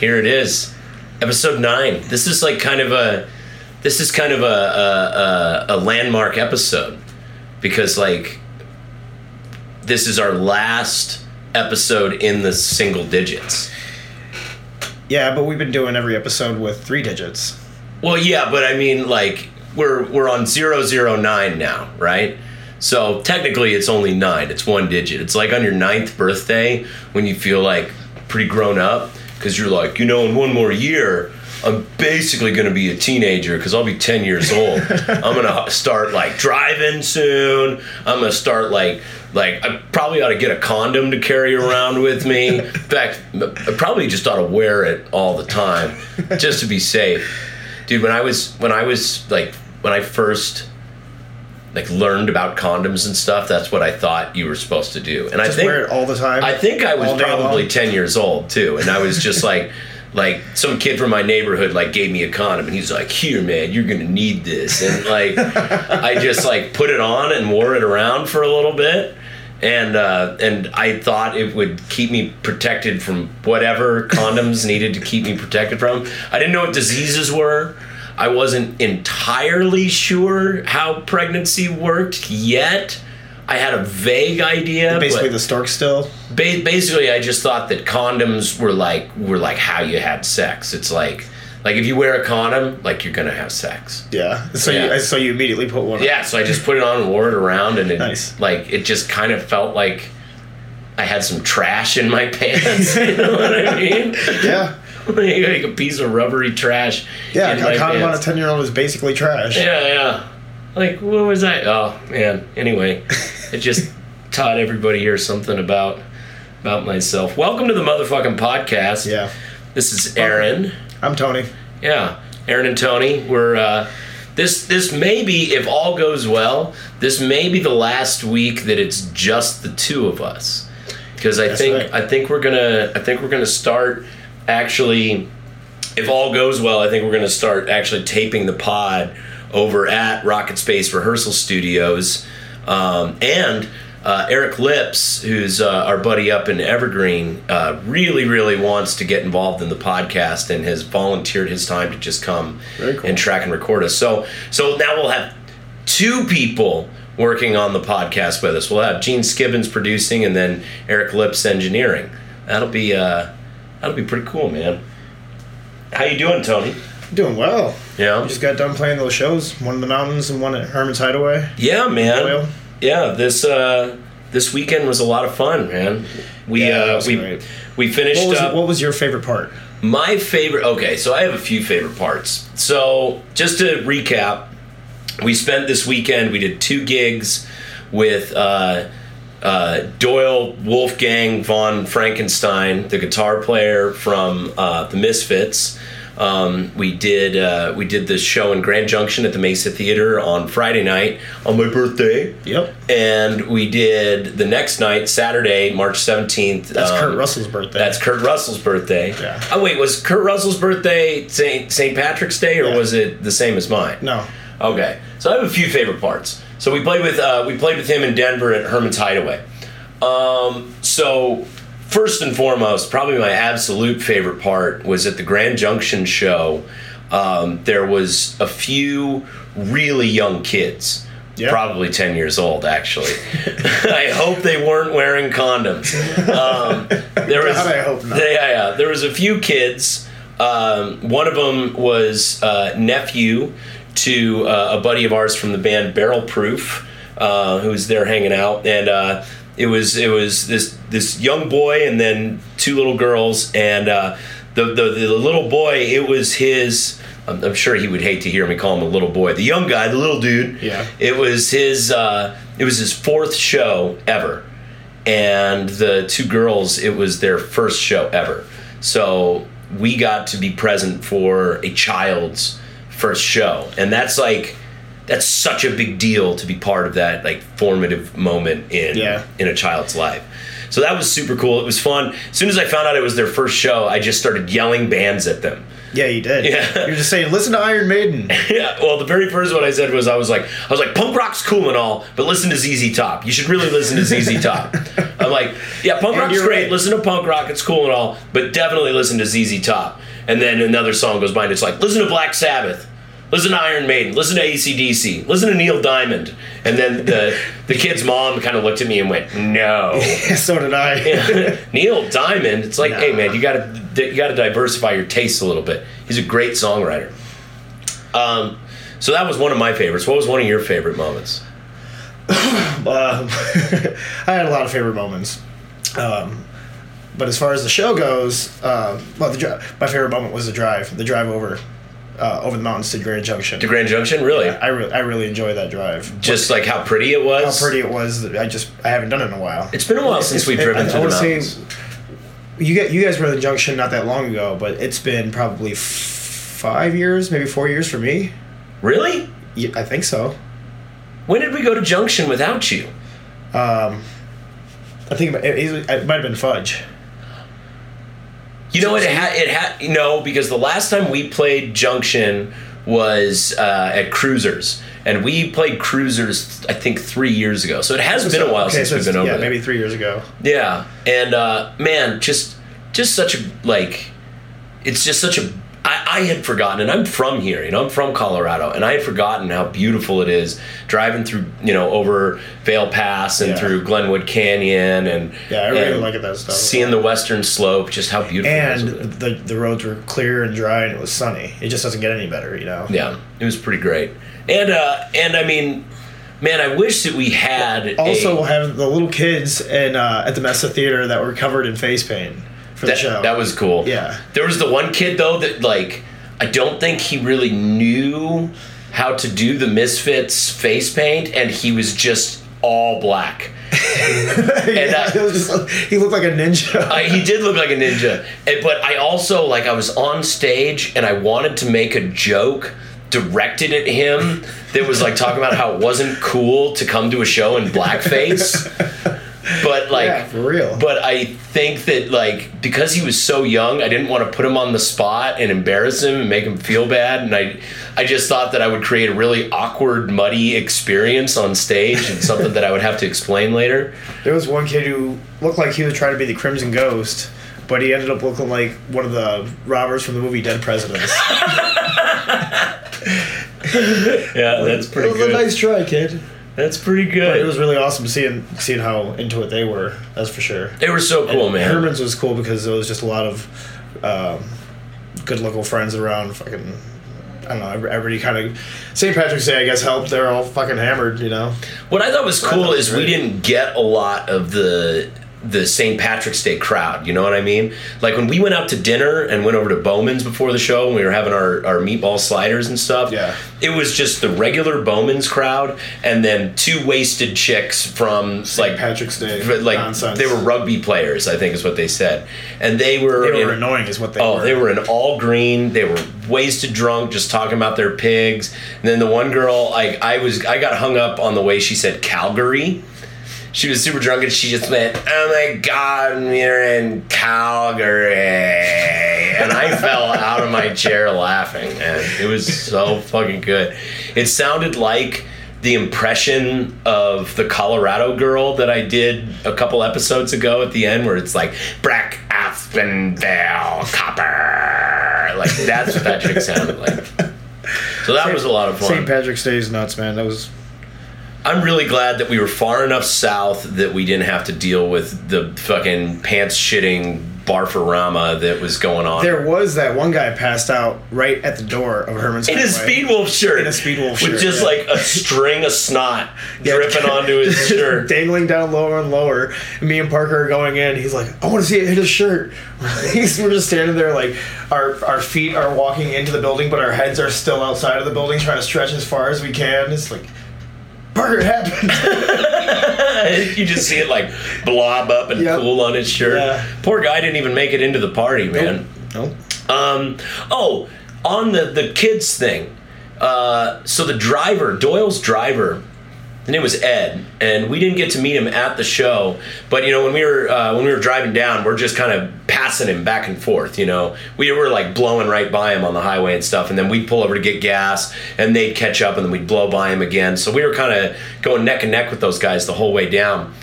Here it is. Episode nine. This is like kind of a this is kind of a a, a, a landmark episode because like this is our last episode in the single digits. Yeah, but we've been doing every episode with three digits. Well, yeah, but I mean, like we're we're on 009 now, right? So technically, it's only nine. It's one digit. It's like on your ninth birthday when you feel like pretty grown up because you're like, you know, in one more year, I'm basically going to be a teenager because I'll be 10 years old. I'm going to start like driving soon. I'm going to start like like I probably ought to get a condom to carry around with me. In fact, I probably just ought to wear it all the time just to be safe. Dude, when I was when I was like when I first like learned about condoms and stuff, that's what I thought you were supposed to do. And Just I think wear it all the time. I think I was probably long? 10 years old too. And I was just like, like some kid from my neighborhood like gave me a condom and he's like, here, man, you're to need this. And like, I just like put it on and wore it around for a little bit. And, uh, and I thought it would keep me protected from whatever condoms needed to keep me protected from. I didn't know what diseases were. I wasn't entirely sure how pregnancy worked yet. I had a vague idea. Basically, the stork still. ba- basically i just thought that condoms were like were like how you had sex it's like like if you wear a condom like you're gonna have sex Yeah. So Yeah. you so you immediately put one. on. yeah so i just put it on and wore it around and it Nice. like it just kind of felt like i had some trash in my pants you know what i mean Yeah. like, a piece of rubbery trash Yeah. A condom on a ten year old is basically trash. yeah yeah like what was that? oh man anyway it just taught everybody here something about about myself welcome to the motherfucking podcast Yeah. This is Aaron. I'm Tony. Yeah, Aaron and Tony. We're uh, this. This may be, if all goes well, this may be the last week that it's just the two of us. Because I That's think right. I think we're gonna I think we're gonna start actually. If all goes well, I think we're gonna start actually taping the pod over at Rocket Space Rehearsal Studios, um, and. Uh, Eric Lips, who's uh, our buddy up in Evergreen, uh, really, really wants to get involved in the podcast and has volunteered his time to just come cool. and track and record us. So, so now we'll have two people working on the podcast with us. We'll have Gene Skibbons producing, and then Eric Lips engineering. That'll be uh, that'll be pretty cool, man. How you doing, Tony? Doing well. Yeah, Just got done playing those shows. One in the mountains and one at Herman's Hideaway. yeah, man. Yeah, this uh, this weekend was a lot of fun, man. We Yeah, uh, we great. we finished What was, up. what was your favorite part? My favorite. Okay, so I have a few favorite parts. So just to recap, we spent this weekend. We did two gigs with uh, uh, Doyle Wolfgang von Frankenstein, the guitar player from uh, the Misfits. Um, we did uh, we did this show in Grand Junction at the Mesa Theater on Friday night on my birthday. Yep. And we did the next night, Saturday, March seventeenth. That's Kurt Russell's birthday. That's Kurt Russell's birthday. Yeah. Oh wait, was Kurt Russell's birthday Saint Saint Patrick's Day or Yeah. was it the same as mine? no. Okay, so I have a few favorite parts. So we played with uh, we played with him in Denver at Herman's Hideaway. Um, so first and foremost, probably my absolute favorite part was at the Grand Junction show. Um, there was a few really young kids. Yeah. Probably 10 years old, actually. I hope they weren't wearing condoms. Um, there was, God, I hope not. Yeah, yeah. There was a few kids. Um, one of them was uh, nephew to uh, a buddy of ours from the band Barrel Proof, uh, who was there hanging out, and uh, it was it was this this young boy and then two little girls, and uh, the, the the little boy it was his. I'm, I'm sure he would hate to hear me call him a little boy. The young guy, the little dude. Yeah. It was his. Uh, it was his fourth show ever and the two girls, it was their first show ever. So we got to be present for a child's first show, and that's like that's such a big deal to be part of that like formative moment in Yeah. in a child's life. So that was super cool. It was fun. As soon as I found out it was their first show, I just started yelling bands at them. Yeah, you did. Yeah. You're just saying, listen to Iron Maiden. Yeah, well, the very first one I said was I was like, I was like, punk rock's cool and all, but listen to ZZ Top. You should really listen to ZZ Top. I'm like, yeah, punk And rock's great. right. Listen to punk rock, it's cool and all, but definitely listen to ZZ Top. And then another song goes by and it's like, listen to Black Sabbath. Listen to Iron Maiden. Listen to ACDC. Listen to Neil Diamond. And then the the kid's mom kind of looked at me and went, "No, so did I. Neil Diamond." It's like, Nah. hey man, you gotta you gotta diversify your tastes a little bit. He's a great songwriter. Um, so that was one of my favorites. What was one of your favorite moments? Uh, I had a lot of favorite moments. Um, but as far as the show goes, um, well, the dri- my favorite moment was the drive, the drive over, uh, over the mountains to Grand Junction. To Grand Junction, really? I really, I really enjoyed that drive. Just like how pretty it was. How pretty it was. I just, I haven't done it in a while. It's been a while since It's- we've I- driven I through the wanna say- mountains. You get, you guys were in the junction not that long ago, but it's been probably f- five years, maybe four years for me. Really? Yeah, I think so. When did we go to Junction without you? Um, I think it, it might have been Fudge. You know, it had it had no because the last time we played Junction was uh, at Cruisers, and we played Cruisers I think three years ago. So it has been a while Okay, since so we've been over Yeah, there. maybe three years ago. Yeah, and uh, man, just just such a like, it's just such a. I, I had forgotten, and I'm from here. You know, I'm from Colorado, and I had forgotten how beautiful it is driving through, you know, over Vail Pass and Yeah. through Glenwood Canyon, and Yeah, I really and like it, that stuff. Seeing the Western Slope, just how beautiful. And it is. the the roads were clear and dry, and it was sunny. It just doesn't get any better, you know. Yeah, it was pretty great, and uh, and I mean, man, I wish that we had Also, a, have the little kids in uh, at the Mesa Theater that were covered in face paint for the that, show. that was cool. Yeah. There was the one kid though that like I don't think he really knew how to do the Misfits face paint, and he was just all black. yeah, I- was just, he looked like a ninja. I, he did look like a ninja, And- but I also like I was on stage and I wanted to make a joke directed at him that was like talking about how it wasn't cool to come to a show in blackface. But like yeah, for real. but I think that like because he was so young, I didn't want to put him on the spot and embarrass him and make him feel bad. And I, I just thought that I would create a really awkward, muddy experience on stage and something that I would have to explain later. there was one kid who looked like he was trying to be the Crimson Ghost, but he ended up looking like one of the robbers from the movie Dead Presidents. Yeah, that's it pretty was good. a nice try, kid. That's pretty But good. it was really awesome seeing seeing how into it they were. That's for sure. they were so cool, man. Herman's was cool because there was just a lot of um, good local friends around. Fucking, I don't know. Everybody kind of St. Patrick's Day, I guess, helped. They're all fucking hammered, you know. What I thought was I cool thought was we great. didn't get a lot of the the St. Patrick's Day crowd. You know what I mean? Like when we went out to dinner and went over to Bowman's before the show, and we were having our, our meatball sliders and stuff. Yeah. it was just the regular Bowman's crowd, and then two wasted chicks from like Patrick's Day like nonsense. they were rugby players. I think is what they said, and they were They were in- annoying, is what they Oh, were. they were in all green. They were wasted drunk, just talking about their pigs. And then the one girl, like I was, I got hung up on the way she said Calgary. She was super drunk and she just went, "Oh my god, we're in Calgary," and I fell out of my chair laughing. Man, it was so fucking good. It sounded like the impression of the Colorado girl that I did a couple episodes ago at the end, where it's like Brack Aspen Vail Copper. Like that's what that chick sounded like. So that was a lot of fun. St. Patrick's Day is nuts, man. That was I'm really glad that we were far enough south that we didn't have to deal with the fucking pants shitting barfarama that was going on. there was that one guy passed out right at the door of Herman's in a Hideaway. Speedwolf shirt. In a Speedwolf shirt, With just yeah. like a string of snot Yeah. dripping onto his shirt. dangling down lower and lower. And me and Parker are going in. He's like, I want to see it hit his shirt. We're just standing there, like our our feet are walking into the building, but our heads are still outside of the building, trying to stretch as far as we can. It's like, Parker, it happened. you just see it like blob up and Yep. cool on his shirt. Yeah. Poor guy didn't even make it into the party, man. Nope. Um, oh, on the the kids thing. Uh, so the driver, Doyle's driver, his name was Ed, and we didn't get to meet him at the show. But you know, when we were uh, when we were driving down, we're just kind of passing him back and forth. You know, we were like blowing right by him on the highway and stuff, and then we'd pull over to get gas, and they'd catch up, and then we'd blow by him again. So we were kind of going neck and neck with those guys the whole way down,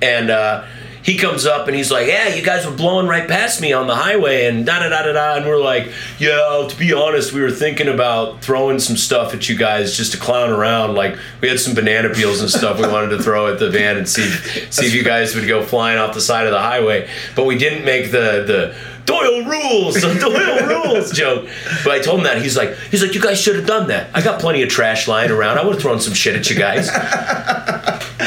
and. Uh, he comes up and he's like, "Yeah, you guys were blowing right past me on the highway," and da da da da da. And we're like, "Yeah, to be honest, we were thinking about throwing some stuff at you guys just to clown around. Like, we had some banana peels and stuff we wanted to throw at the van and see see if you guys would go flying off the side of the highway. But we didn't make the the." Doyle rules, Doyle rules joke. But I told him that he's like, he's like, you guys should have done that. I got plenty of trash lying around. I would have thrown some shit at you guys.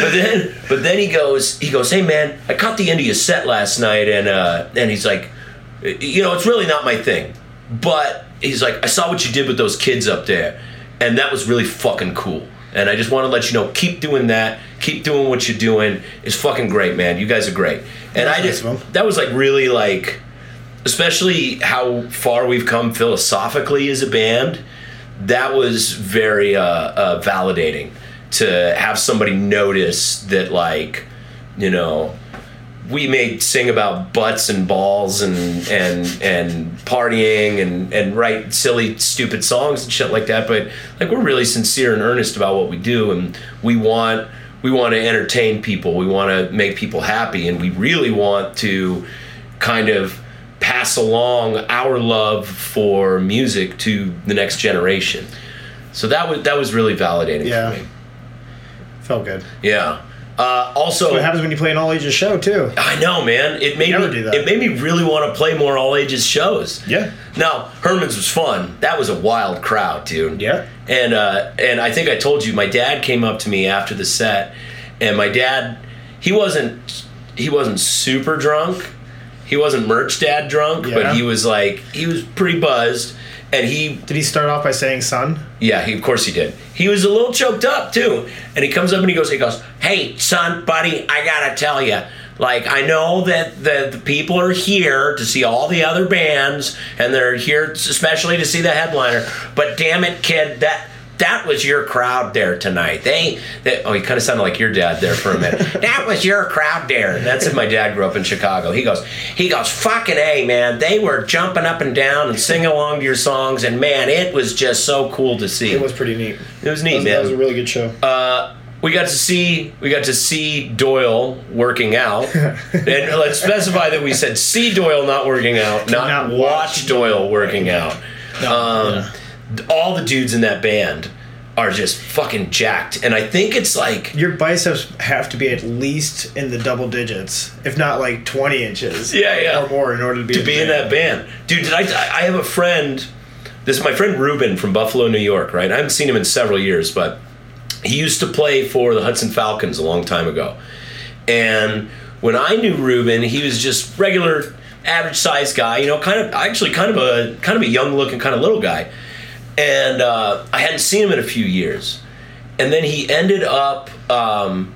But then, but then he goes, he goes, hey man, I caught the end of your set last night, and uh, and he's like, you know, it's really not my thing, but he's like, I saw what you did with those kids up there, and that was really fucking cool. And I just want to let you know, keep doing that, keep doing what you're doing. It's fucking great, man. You guys are great. And I just, nice that was like really like, especially how far we've come philosophically as a band. That was very uh, uh, validating to have somebody notice that, like, you know, we may sing about butts and balls and and and partying and and write silly stupid songs and shit like that but like we're really sincere and earnest about what we do and we want we want to entertain people we want to make people happy and we really want to kind of pass along our love for music to the next generation so that was that was really validating Yeah. for me Felt good. yeah uh, also What happens when you play an all ages show too? I know, man. It made me. It made me really want to play more all ages shows. Yeah. Now Herman's was fun. That was a wild crowd, dude. Yeah. And uh, and I think I told you, my dad came up to me after the set, and my dad, he wasn't he wasn't super drunk, he wasn't merch dad drunk, Yeah. but he was like he was pretty buzzed, and he Did he start off by saying "son"? yeah, he, of course he did. He was a little choked up too, and he comes up and he goes, he goes, "Hey, son, buddy, I gotta tell you, like I know that the, the people are here to see all the other bands, and they're here especially to see the headliner. But damn it, kid, that." That was your crowd there tonight. They, they oh, he kind of sounded like your dad there for a minute. that was your crowd there. That's if my dad grew up in Chicago. He goes, he goes, fucking a man. They were jumping up and down and singing along to your songs, and man, it was just so cool to see. It was pretty neat. It was That neat, was, man. that was a really good show. uh, we got to see we got to see Doyle working out, and let's specify that we said see Doyle not working out, not, Not watch watch Doyle working out. um, yeah. All the dudes in that band are just fucking jacked, and I think it's like Your biceps have to be at least in the double digits, if not like twenty inches. Yeah, yeah. or more, in order to be to be in that band, dude. Did I? I have a friend. This is my friend Ruben from Buffalo, New York. Right, I haven't seen him in several years, but he used to play for the Hudson Falcons a long time ago. And when I knew Ruben, he was just regular, average size guy. You know, kind of actually kind of a kind of a young looking kind of little guy. And uh, I hadn't seen him in a few years. And then he ended up um,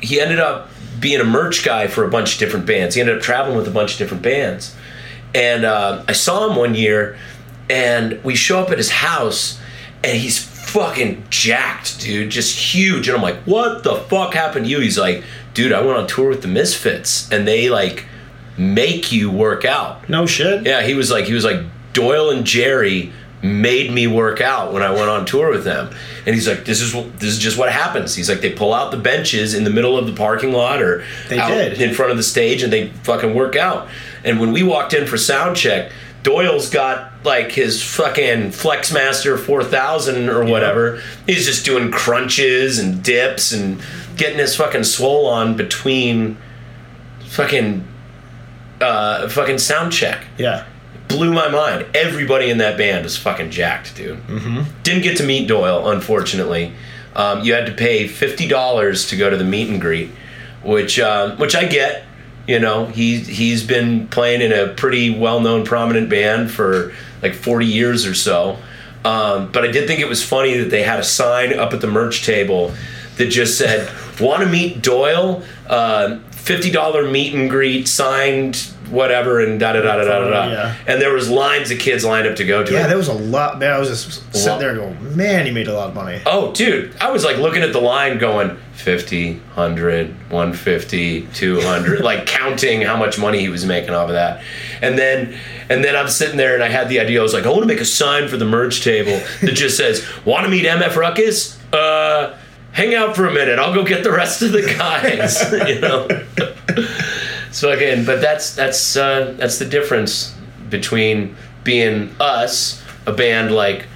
he ended up being a merch guy for a bunch of different bands. He ended up traveling with a bunch of different bands. And uh, I saw him one year, and we show up at his house, and he's fucking jacked, dude, just huge. And I'm like, what the fuck happened to you? He's like, dude, I went on tour with the Misfits, and they like make you work out. No shit. Yeah, he was like, he was like, Doyle and Jerry made me work out when I went on tour with them. And he's like, this is what this is just what happens. He's like, they pull out the benches in the middle of the parking lot or They did. in front of the stage and they fucking work out. And when we walked in for sound check, Doyle's got like his fucking Flexmaster 4000 or whatever. He's just doing crunches and dips and getting his fucking swole on between fucking uh fucking sound check Yeah. Blew my mind. Everybody in that band is fucking jacked, dude. Mm-hmm. Didn't get to meet Doyle, unfortunately. Um, you had to pay fifty dollars to go to the meet and greet, which um, which I get. You know, he he's been playing in a pretty well known, prominent band for like forty years or so. Um, but I did think it was funny that they had a sign up at the merch table that just said, want to meet Doyle? Uh, Fifty dollar meet and greet, signed whatever, and da da da da da da. Yeah. And there was lines of kids lined up to go to Yeah, it. Yeah, there was a lot. Man, I was just sitting there going, man, he made a lot of money. Oh, dude, I was like looking at the line going 50, 100, 150, 200, like counting how much money he was making off of that. And then and then I'm sitting there and I had the idea I was like, I want to make a sign for the merge table that just says, "Want to meet MF Ruckus? Uh hang out for a minute. I'll go get the rest of the guys." you know. So again, but that's that's uh, that's the difference between being us, a band like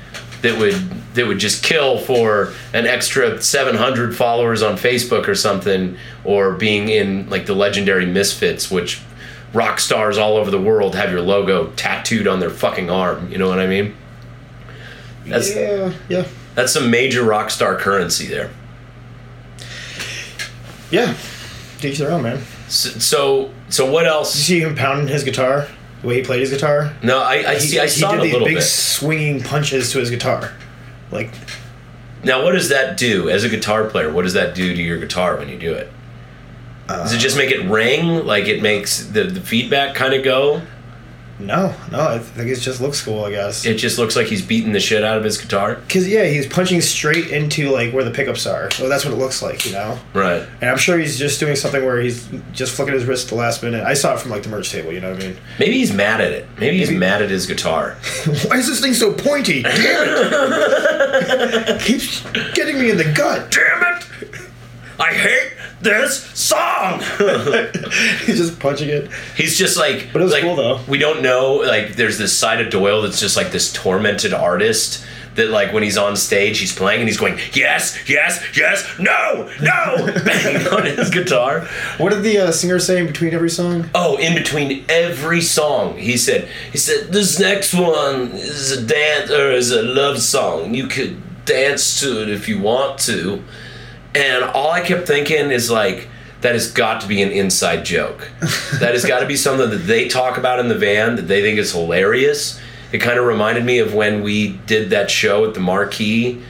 that would that would just kill for an extra 700 followers on Facebook or something, or being in like the legendary Misfits, which rock stars all over the world have your logo tattooed on their fucking arm. You know what I mean? That's yeah, yeah, that's some major rock star currency there. yeah. To each their own, man. So so, so what else? Did you see him pounding his guitar? The way he played his guitar? No, I I He, see. I he saw did it a these little big bit. swinging punches to his guitar. Like, Now, what does that do as a guitar player? What does that do to your guitar when you do it? Does it just make it ring? Like it makes the, the feedback kind of go? No, no, I think it just looks cool, I guess. It just looks like he's beating the shit out of his guitar. Because, yeah, he's punching straight into, like, where the pickups are. So that's what it looks like, you know? Right. And I'm sure he's just doing something where he's just flicking his wrist at the last minute. I saw it from, like, the merch table, you know what I mean? Maybe he's mad at it. Maybe he's mad at his guitar. Why is this thing so pointy? Damn it! Keeps getting me in the gut. Damn it! I hate this song. He's just punching it. He's just like, But it was like, cool, though. We don't know. Like, there's this side of Doyle that's just like this tormented artist. That like when he's on stage, he's playing and he's going yes, yes, yes, no, no, banging on his guitar. What did the uh, singer say in between every song? Oh, in between every song, he said, he said, this next one is a dance or is a love song. You could dance to it if you want to. And all I kept thinking is like, that has got to be an inside joke. that has got to be something that they talk about in the van that they think is hilarious. It kind of reminded me of when we did that show at the Marquee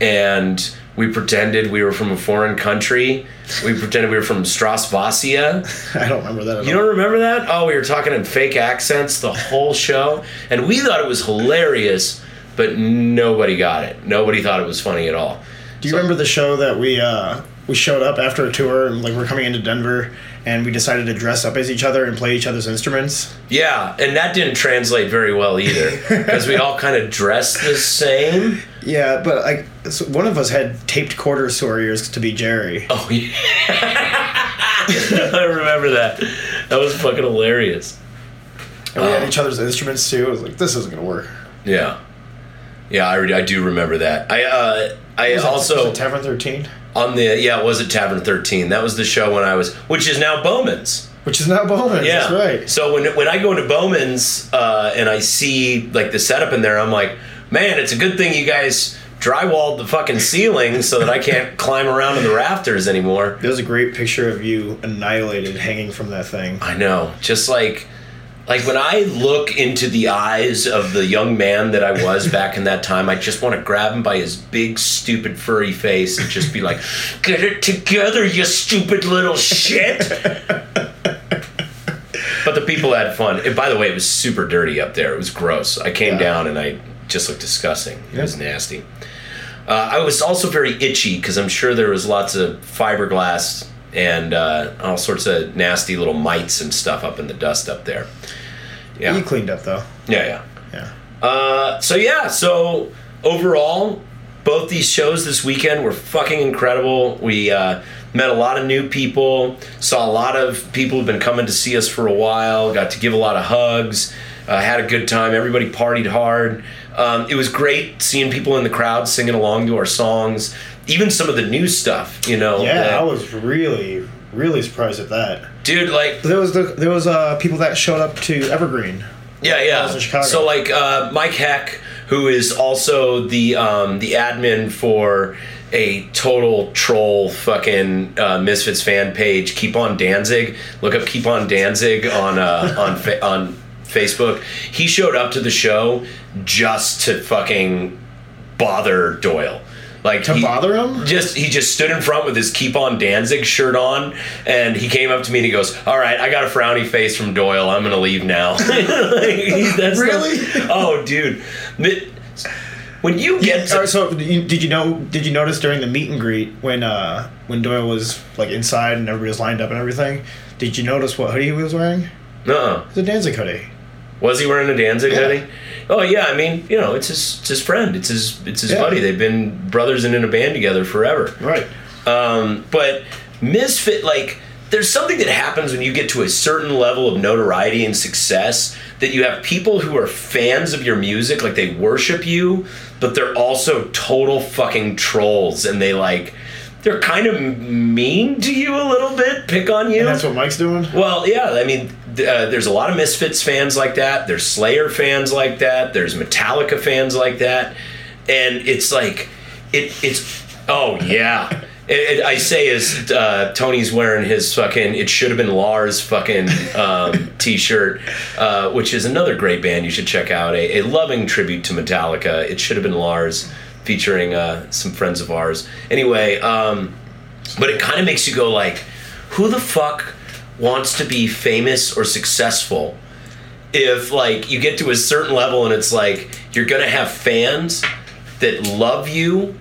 and we pretended we were from a foreign country. We pretended we were from Strasvasia. I don't remember that at You all. don't remember that? Oh, we were talking in fake accents the whole show, and we thought it was hilarious, but nobody got it. Nobody thought it was funny at all. Do you remember the show that we uh, we showed up after a tour and like we're coming into Denver and we decided to dress up as each other and play each other's instruments? Yeah, and that didn't translate very well either because we all kind of dressed the same. Yeah, but like so one of us had taped quarters to our ears to be Jerry. Oh yeah, I remember that. That was fucking hilarious. And we had Oh. each other's instruments too. I was like, this isn't gonna work. Yeah, yeah, I, re- I do remember that. I uh, I Was it- also was it Tavern Thirteen, on the yeah, it was at Tavern Thirteen. That was the show when I was, which is now Bowman's. which is now Bowman's. Yeah, That's right. So when when I go into Bowman's uh, and I see like the setup in there, I'm like, man, it's a good thing you guys drywalled the fucking ceiling so that I can't climb around in the rafters anymore. There's a great picture of you annihilated hanging from that thing. I know, just like. Like when I look into the eyes of the young man that I was back in that time, I just want to grab him by his big, stupid, furry face and just be like, "Get it together, you stupid little shit!" but the people had fun. And by the way, it was super dirty up there. It was gross. I came down and I just looked disgusting. It was nasty. Uh, I was also very itchy because I'm sure there was lots of fiberglass and uh, all sorts of nasty little mites and stuff up in the dust up there. Yeah, You cleaned up though. yeah, yeah. Yeah. Uh, so yeah, so overall, both these shows this weekend were fucking incredible. We uh, met a lot of new people, saw a lot of people who've been coming to see us for a while, got to give a lot of hugs, uh, had a good time. Everybody partied hard. Um, it was great seeing people in the crowd singing along to our songs, even some of the new stuff. You know, Yeah, that- I was really, really surprised at that. dude, like There was the there was uh, people that showed up to Evergreen. Yeah, yeah. was in Chicago. So like uh, Mike Heck, who is also the um, the admin for a total troll fucking uh, Misfits fan page. Keep on Danzig. Look up Keep on Danzig on uh, on fa- on Facebook. He showed up to the show just to fucking bother Doyle. Like To he- bother him? Just he just stood in front with his Keep On Danzig shirt on, and he came up to me and he goes, "All right, I got a frowny face from Doyle. I'm gonna leave now." Like, that's the- Really? oh, dude. When you get All to, so did you know? Did you notice during the meet and greet when uh when Doyle was like inside and everybody was lined up and everything? Did you notice what hoodie he was wearing? uh-uh. It was a Danzig hoodie. Was he wearing a Danzig Yeah. hoodie? Oh yeah, I mean, you know, it's his it's his friend, it's his it's his Yeah. buddy. They've been brothers and in a band together forever. Right. Um, but Misfit, like, there's something that happens when you get to a certain level of notoriety and success that you have people who are fans of your music, like they worship you, but they're also total fucking trolls, and they like they're kind of mean to you a little bit, pick on you. And that's what Mike's doing. Well, yeah, I mean, uh, there's a lot of Misfits fans like that. There's Slayer fans like that. There's Metallica fans like that, and it's like, it it's oh yeah. It, it, I say as uh, Tony's wearing his fucking "It Should Have Been Lars" fucking um, t-shirt, uh, which is another great band you should check out. A, a loving tribute to Metallica. It should have been Lars, featuring uh, some friends of ours. Anyway, um, but it kind of makes you go like, who the fuck wants to be famous or successful if like you get to a certain level and it's like you're gonna have fans that love you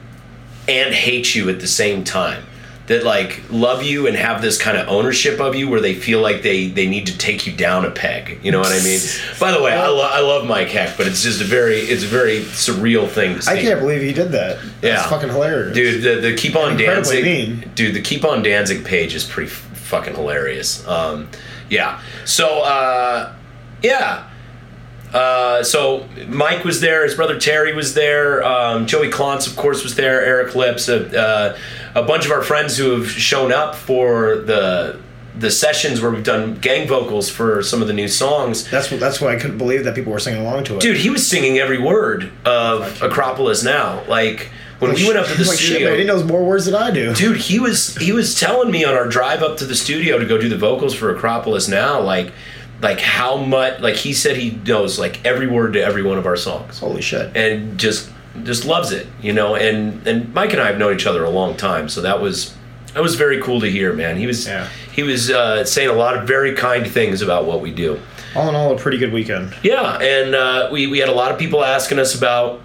and hate you at the same time that like love you and have this kind of ownership of you where they feel like they they need to take you down a peg you know what i mean by the way i, lo- I love mike heck but it's just a very it's a very surreal thing to see I can't believe he did that. That's Yeah. fucking hilarious. dude the, the keep on Danzig mean. dude the keep on Danzig page is pretty fucking hilarious um yeah so uh yeah uh, so Mike was there, his brother Terry was there, um, Joey Klontz, of course, was there, Eric Lips, a, uh, a bunch of our friends who have shown up for the the sessions where we've done gang vocals for some of the new songs. That's what. That's why I couldn't believe that people were singing along to it. Dude, he was singing every word of Acropolis Now. Like when we went up to the like, Shit, studio, man, he knows more words than I do. dude he was he was telling me on our drive up to the studio to go do the vocals for acropolis now like like how much like he said he knows like every word to every one of our songs Holy shit. and just just loves it you know and and mike and i have known each other a long time so that was that was very cool to hear man he was Yeah. he was uh, saying a lot of very kind things about what we do All in all, a pretty good weekend. yeah, and uh, we, we had a lot of people asking us about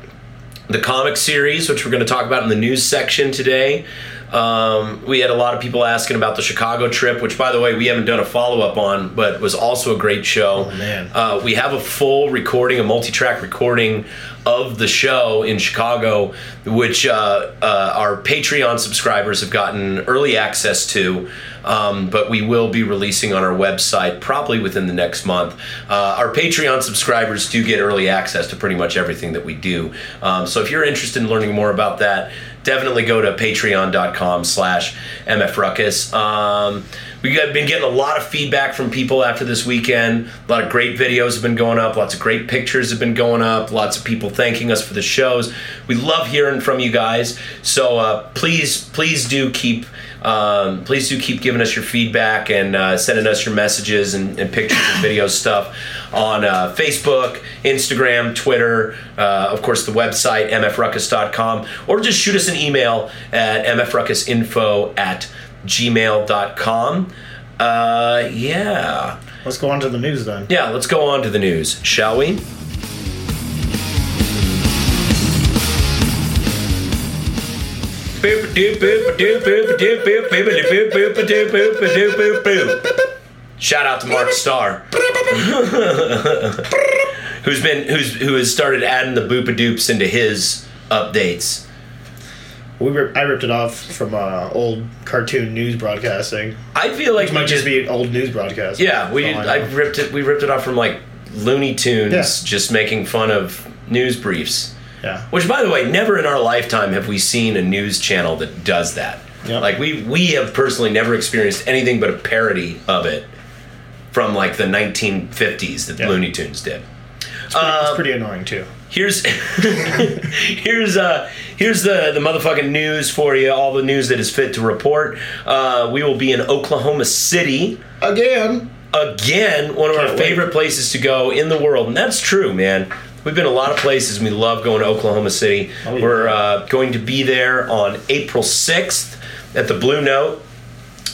the comic series, which we're going to talk about in the news section today. Um, we had a lot of people asking about the Chicago trip, which, by the way, we haven't done a follow up on, but was also a great show. Oh, man. Uh, we have a full recording, a multi track recording of the show in Chicago, which uh, uh, our Patreon subscribers have gotten early access to. Um, but we will be releasing on our website probably within the next month. Uh, our Patreon subscribers do get early access to pretty much everything that we do. Um, so if you're interested in learning more about that, definitely go to patreon.com slash mfruckus. Um, we got been getting a lot of feedback from people after this weekend. A lot of great videos have been going up. Lots of great pictures have been going up. Lots of people thanking us for the shows. We love hearing from you guys. So uh, please, please do keep, um, please do keep giving us your feedback and uh, sending us your messages and, and pictures and video stuff on uh, Facebook, Instagram, Twitter, uh, of course the website mfruckus.com, or just shoot us an email at mfruckusinfo at gmail.com. Uh, yeah. Let's go on to the news then. Yeah, let's go on to the news, shall we? Shout out to Mark Starr, who's been who's who has started adding the boopadoops into his updates. We rip, I ripped it off from uh, old cartoon news broadcasting. I feel like It we might just be old news broadcast. Yeah, we all I, ripped it. We ripped it off from like Looney Tunes, Yeah. just making fun of news briefs. Yeah. Which, by the way, never in our lifetime have we seen a news channel that does that. Yep. Like we we have personally never experienced anything but a parody of it from like the 1950s that Yeah. Looney Tunes did. It's pretty, it's pretty annoying too. Here's here's uh here's the the motherfucking news for you. All the news that is fit to report. Uh, we will be in Oklahoma City Again. again one of our Can't wait. favorite places to go in the world and that's true man We've been a lot of places. We love going to Oklahoma City. Oh, yeah. We're uh, going to be there on April 6th at the Blue Note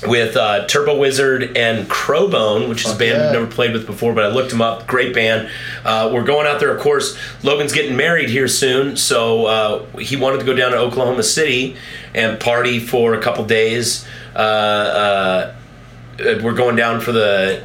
with uh, Turbo Wizard and Crowbone, which is a band yeah. I've never played with before, but I looked them up. Great band. Uh, we're going out there, of course. Logan's getting married here soon, so uh, he wanted to go down to Oklahoma City and party for a couple days. Uh, uh, we're going down for the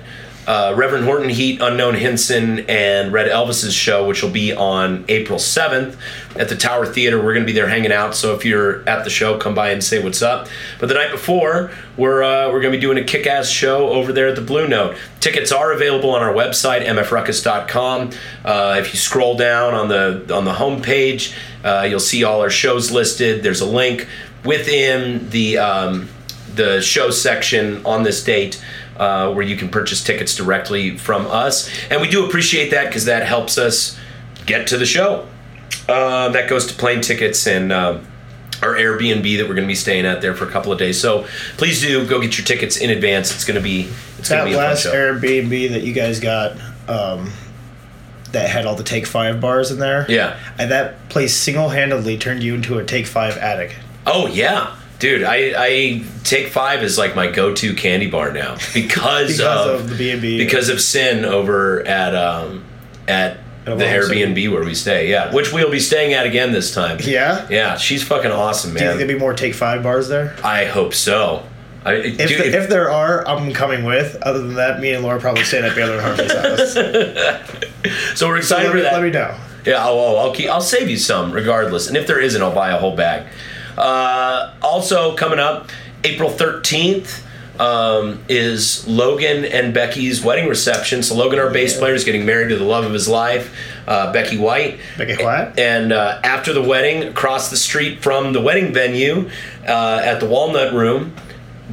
uh, Reverend Horton Heat, Unknown Hinson, and Red Elvises show, which will be on April 7th at the Tower Theater. We're going to be there hanging out, so if you're at the show, come by and say what's up. But the night before, we're uh, we're going to be doing a kick-ass show over there at the Blue Note. Tickets are available on our website, mfruckus.com. Uh, if you scroll down on the on the homepage, uh, you'll see all our shows listed. There's a link within the um, the show section on this date uh, where you can purchase tickets directly from us. And we do appreciate that because that helps us get to the show. Uh, that goes to plane tickets and uh, our Airbnb that we're going to be staying at there for a couple of days. So please do go get your tickets in advance. It's going to be it's going That to be last. Airbnb that you guys got, um, that had all the Take Five bars in there. Yeah. And that place single-handedly turned you into a Take Five addict. Oh yeah. Dude, I, I take five as like my go-to candy bar now because, Because of, of the B&B. because of sin over at um at the Oklahoma City. Airbnb where we stay. Yeah, which we'll be staying at again this time. Yeah. Yeah, she's fucking awesome, man. Do you think there'd be more Take Five bars there? I hope so. I, If, dude, the, if- if there are, I'm coming with. Other than that, me and Laura probably staying at Baylor and Harvey's house. so we're excited let, for me, that. let me know. Yeah, I'll, I'll keep. I'll save you some, regardless. And if there isn't, I'll buy a whole bag. Uh, also coming up, April thirteenth um, is Logan and Becky's wedding reception. So Logan, our bass player, is getting married to the love of his life, uh, Becky White. Becky White? And uh, after the wedding, across the street from the wedding venue, uh, at the Walnut Room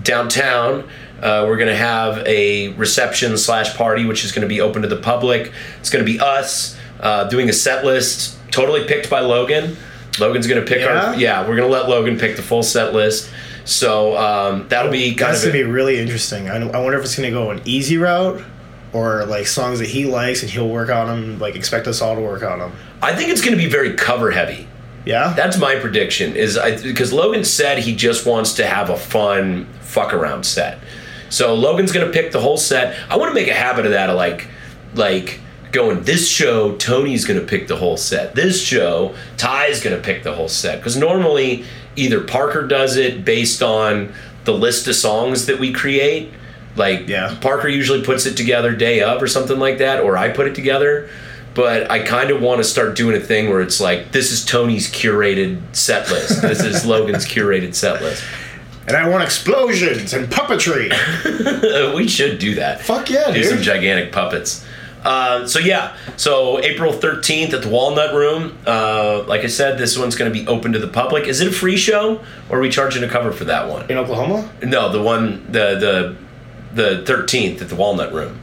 downtown. Uh, we're going to have a reception slash party, which is going to be open to the public. It's going to be us uh, doing a set list, totally picked by Logan. Logan's to pick Yeah? our yeah. We're to let Logan pick the full set list. So um, that'll be kind That's of gonna be really interesting. I, I wonder if it's gonna go an easy route, or like songs that he likes and he'll work on them. Like expect us all to work on them. I think it's to be very cover heavy. Yeah. That's my prediction. Is I because Logan said he just wants to have a fun fuck around set. So Logan's gonna pick the whole set. I want to make a habit of that, of like, like going this show. Tony's gonna pick the whole set. This show, Ty's gonna pick the whole set. Because normally either Parker does it based on the list of songs that we create. Like Yeah. Parker usually puts it together day of or something like that, or I put it together. But I kind of want to start doing a thing where it's like, this is Tony's curated set list. This is Logan's curated set list. and I want explosions and puppetry. We should do that. Fuck yeah, do dude. some gigantic puppets. Uh, so yeah, so April thirteenth at the Walnut Room. Uh, like I said, this one's going to be open to the public. Is it a free show, or are we charging a cover for that one? In Oklahoma? No, the one the the the thirteenth at the Walnut Room.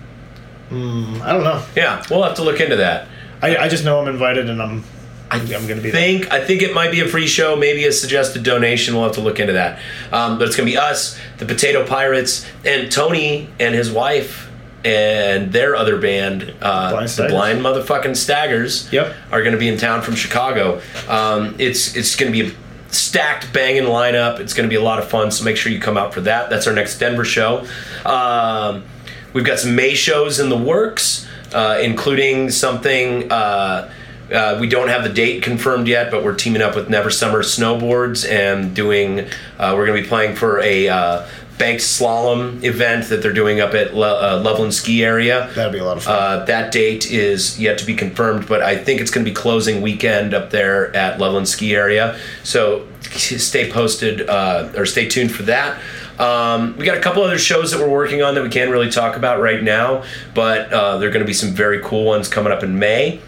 I don't know. Yeah, we'll have to look into that. I, I just know I'm invited and I'm I I'm gonna be there. think I think it might be a free show, maybe a suggested donation. We'll have to look into that. Um, but it's gonna be us, the Potato Pirates, and Tony and his wife and their other band, uh, Blind the Blind Motherfucking Staggers. Yep. are gonna be in town from Chicago. Um, it's it's gonna be a stacked banging lineup. It's gonna be a lot of fun. So make sure you come out for that. That's our next Denver show. Um, we've got some May shows in the works, uh, including something. Uh, uh, we don't have the date confirmed yet, but we're teaming up with Never Summer Snowboards and doing. Uh, we're going to be playing for a uh, banked slalom event that they're doing up at Lo- uh, Loveland Ski Area. That'd be a lot of fun. Uh, that date is yet to be confirmed, but I think it's going to be closing weekend up there at Loveland Ski Area. So stay posted uh, or stay tuned for that. Um, we got a couple other shows that we're working on that we can't really talk about right now, but uh, there are going to be some very cool ones coming up in May.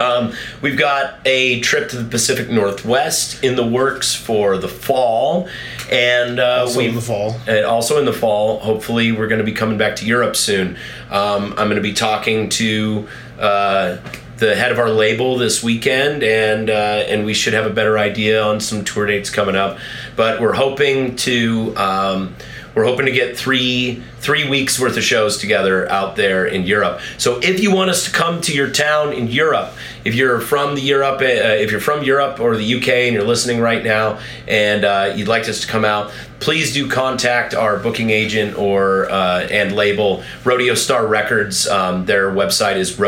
Um, we've got a trip to the Pacific Northwest in the works for the fall, and uh, Also in the fall. and also in the fall, hopefully, we're going to be coming back to Europe soon. Um, I'm going to be talking to uh, the head of our label this weekend, and uh, and we should have a better idea on some tour dates coming up. But we're hoping to. Um, we're hoping to get three three weeks worth of shows together out there in Europe. So if you want us to come to your town in Europe, if you're from the Europe, uh, if you're from Europe or the UK and you're listening right now, and uh, you'd like us to come out, please do contact our booking agent or uh, and label Rodeo Star Records. Um, their website is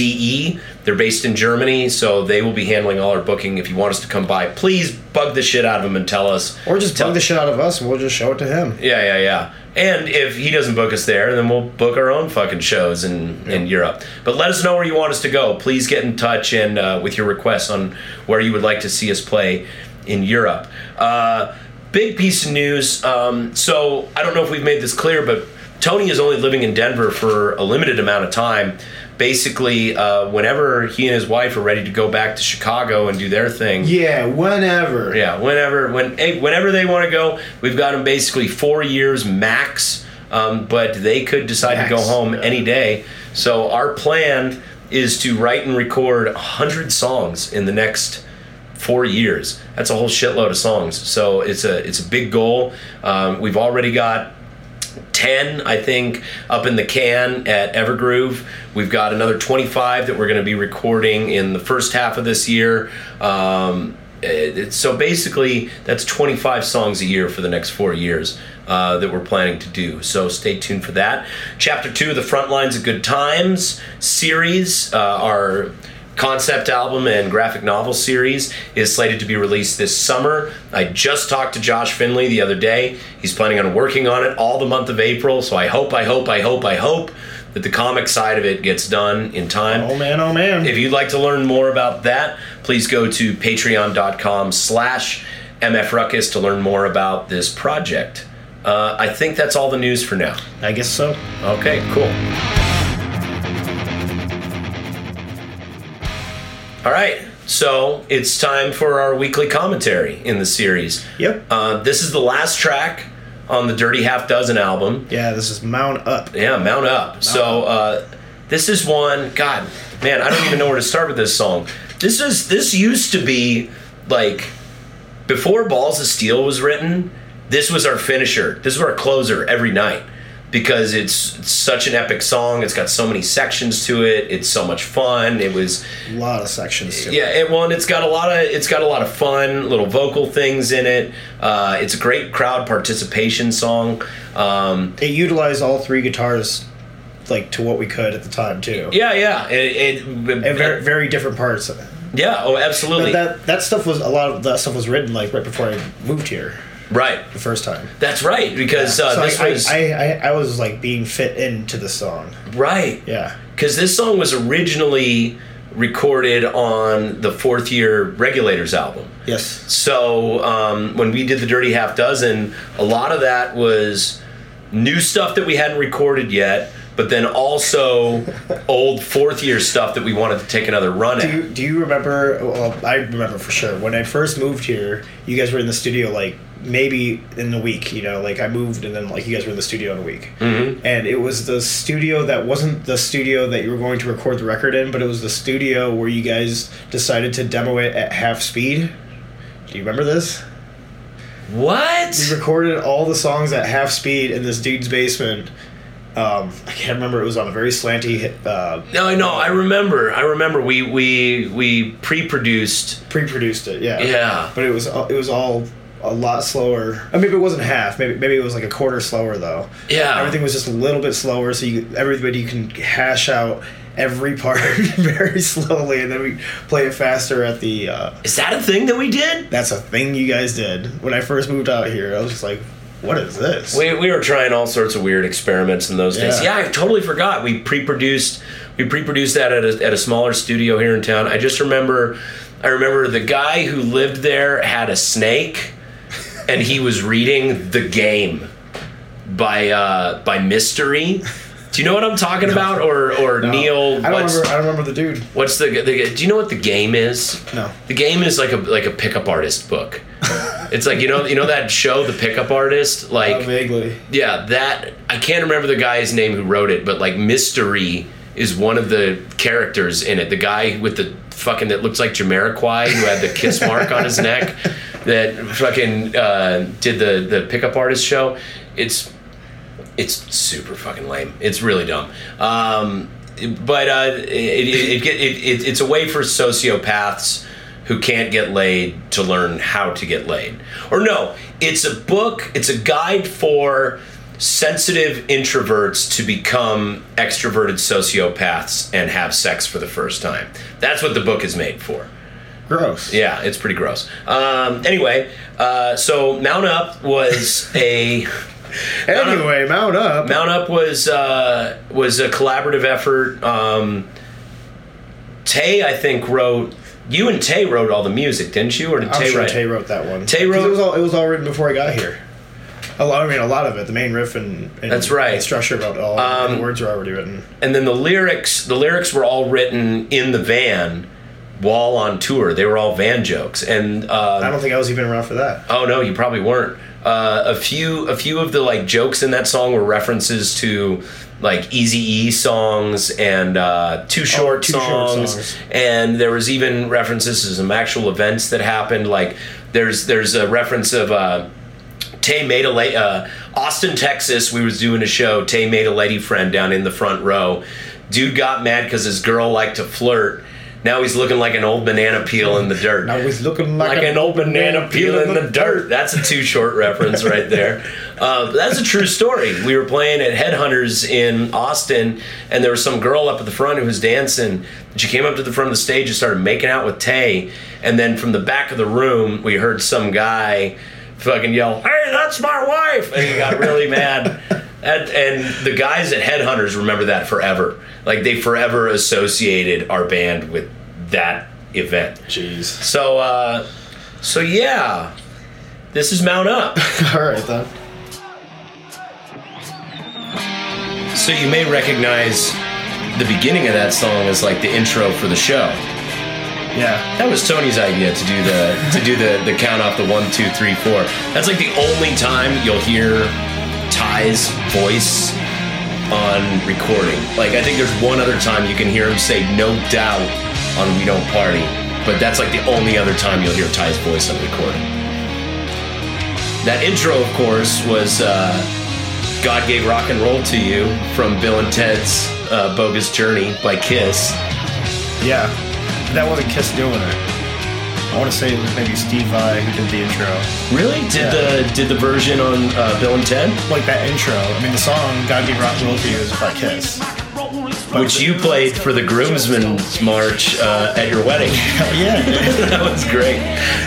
rodeostar.de. They're based in Germany, so they will be handling all our booking. If you want us to come by, please bug the shit out of them and tell us. Or just tell, bug the shit out of us and we'll just show it to him. Yeah, yeah, yeah. And if he doesn't book us there, then we'll book our own fucking shows in, in Europe. But let us know where you want us to go. Please get in touch and uh, with your requests on where you would like to see us play in Europe. Uh, big piece of news. Um, so I don't know if we've made this clear, but Tony is only living in Denver for a limited amount of time. Basically, uh, whenever he and his wife are ready to go back to Chicago and do their thing, Yeah, whenever. yeah, whenever when hey, whenever they want to go, we've got them basically four years max. Um, but they could decide to go home yeah. any day. So our plan is to write and record hundred songs in the next four years. That's a whole shitload of songs. So it's a it's a big goal. Um, we've already got 10 i think up in the can at evergroove. We've got another 25 that we're going to be recording in the first half of this year. Um, it- so basically that's 25 songs a year for the next four years uh, that we're planning to do. So stay tuned for that. Chapter two the front lines of good times series uh, our concept album and graphic novel series is slated to be released this summer. I just talked to Josh Finley the other day. He's planning on working on it all the month of April. So I hope, I hope, I hope, I hope that the comic side of it gets done in time. Oh man, oh man. If you'd like to learn more about that, please go to patreon.com slash mfruckus to learn more about this project. Uh, I think that's all the news for now. I guess so. Okay, cool. All right, so it's time for our weekly commentary in the series. Yep. Uh, this is the last track on the Dirty Half Dozen album. Yeah, this is Mount Up. Yeah, Mount Up. So uh, this is one. God, man, I don't even know where to start with this song. This is this used to be like before Balls of Steel was written. This was our finisher. This was our closer every night because it's, it's such an epic song. It's got so many sections to it. It's so much fun. It was A lot of sections to yeah, it, well, and it's got a lot of it's got a lot of fun little vocal things in it. Uh, it's a great crowd participation song. Um, It utilized all three guitars like to what we could at the time too. yeah, yeah, it, it, And very, very different parts. of it. yeah. Oh, absolutely. But that that stuff was a lot of that stuff was written like right before I moved here right. the first time. That's right because uh, so this I, was I, I, I was like being fit into the song. right Yeah. because this song was originally recorded on the fourth year Regulators album. Yes. So um, when we did the Dirty Half Dozen, a lot of that was new stuff that we hadn't recorded yet, but then also old fourth year stuff that we wanted to take another run Do at. you, do you remember? Well, I remember for sure when I first moved here. You guys were in the studio like maybe in the week. You know, like I moved and then like you guys were in the studio in a week. Mm-hmm. And it was the studio that wasn't the studio that you were going to record the record in, but it was the studio where you guys decided to demo it at half speed. Do you remember this? What? We recorded all the songs at half speed in this dude's basement. Um, I can't remember. It was on a very slanty, uh, No, know. I remember. I remember we we we pre-produced. pre-produced it. Yeah. Yeah. But it was it was all a lot slower. I mean, it wasn't half. Maybe maybe it was like a quarter slower though. Yeah. Everything was just a little bit slower, so you everybody can hash out every part very slowly, and then we play it faster at the. Uh, Is that a thing that we did? that's a thing you guys did when I first moved out here. I was just like, "What is this?" We, we were trying all sorts of weird experiments in those days. Yeah. Yeah, I totally forgot. We pre-produced we pre-produced that at a, at a smaller studio here in town. I just remember I remember the guy who lived there had a snake and he was reading The Game by uh, by Mystery. Do you know what I'm talking about? Or or No. Neil? I don't remember. I don't remember the dude. what's the, the? Do you know what the game is? No. The game is like a like a pickup artist book. it's like you know you know that show, The Pickup Artist. Like Uh, vaguely. yeah, that I can't remember the guy's name who wrote it, but like Mystery is one of the characters in it. The guy with the fucking that looks like Jamiroquai who had the kiss mark on his neck. that fucking uh, did the the pickup artist show. It's it's super fucking lame. It's really dumb. Um, but uh, it, it, it, it, it's a way for sociopaths who can't get laid to learn how to get laid. Or no, it's a book. It's a guide for sensitive introverts to become extroverted sociopaths and have sex for the first time. That's what the book is made for. Gross. Yeah, it's pretty gross. Um, anyway, uh, so Mount Up was a Anyway, mount up. Mount Up was uh, was a collaborative effort. Um, Tay, I think, wrote. You and Tay wrote all the music, didn't you? Or did I'm Tay sure write? Tay wrote that one. Tay wrote- It was all. It was all written before I got here. A lot. I mean, a lot of it. The main riff and, and That's right. and structure about all. Um, the words are already written. and then the lyrics the lyrics were all written in the van while on tour they were all van jokes and uh, I don't think I was even around for that. oh no you probably weren't uh, a few a few of the like jokes in that song were references to like easy e songs and uh, too short, Oh, Too Short songs. songs. and there was even references to some actual events that happened like there's there's a reference of uh, Tay made a late uh, Austin, Texas. We was doing a show. Tay made a lady friend down in the front row. Dude got mad because his girl liked to flirt. Now he's looking like an old banana peel in the dirt. Now he's looking like, like an old banana peel in the dirt. That's a too short reference right there. Uh, that's a true story. We were playing at Headhunters in Austin, and there was some girl up at the front who was dancing. She came up to the front of the stage and started making out with Tay. And then from the back of the room, we heard some guy fucking yell, "Hey, that's my wife!" And he got really mad. And, and the guys at Headhunters remember that forever. Like they forever associated our band with that event. Jeez. So, uh, so yeah, this is Mount Up. All right then. so you may recognize the beginning of that song as like the intro for the show. Yeah. That was Tony's idea to do the to do the the count off the one, two, three, four. That's like the only time you'll hear Ty's voice on recording. Like I think there's one other time you can hear him say "No doubt" on "We Don't Party," but that's like the only other time you'll hear Ty's voice on recording. That intro, of course, was uh, "God Gave Rock and Roll to You" from Bill and Ted's uh, Bogus Journey by Kiss. Yeah. That wasn't Kiss doing it. I want to say it was maybe Steve Vai who did the intro. Really? Did Yeah. the did the version on uh, Bill and Ted? Like that intro. I mean, the song "God Gave Rock and Roll to You" is by Kiss. which you played for the groomsmen's march uh, at your wedding. Yeah. that was great.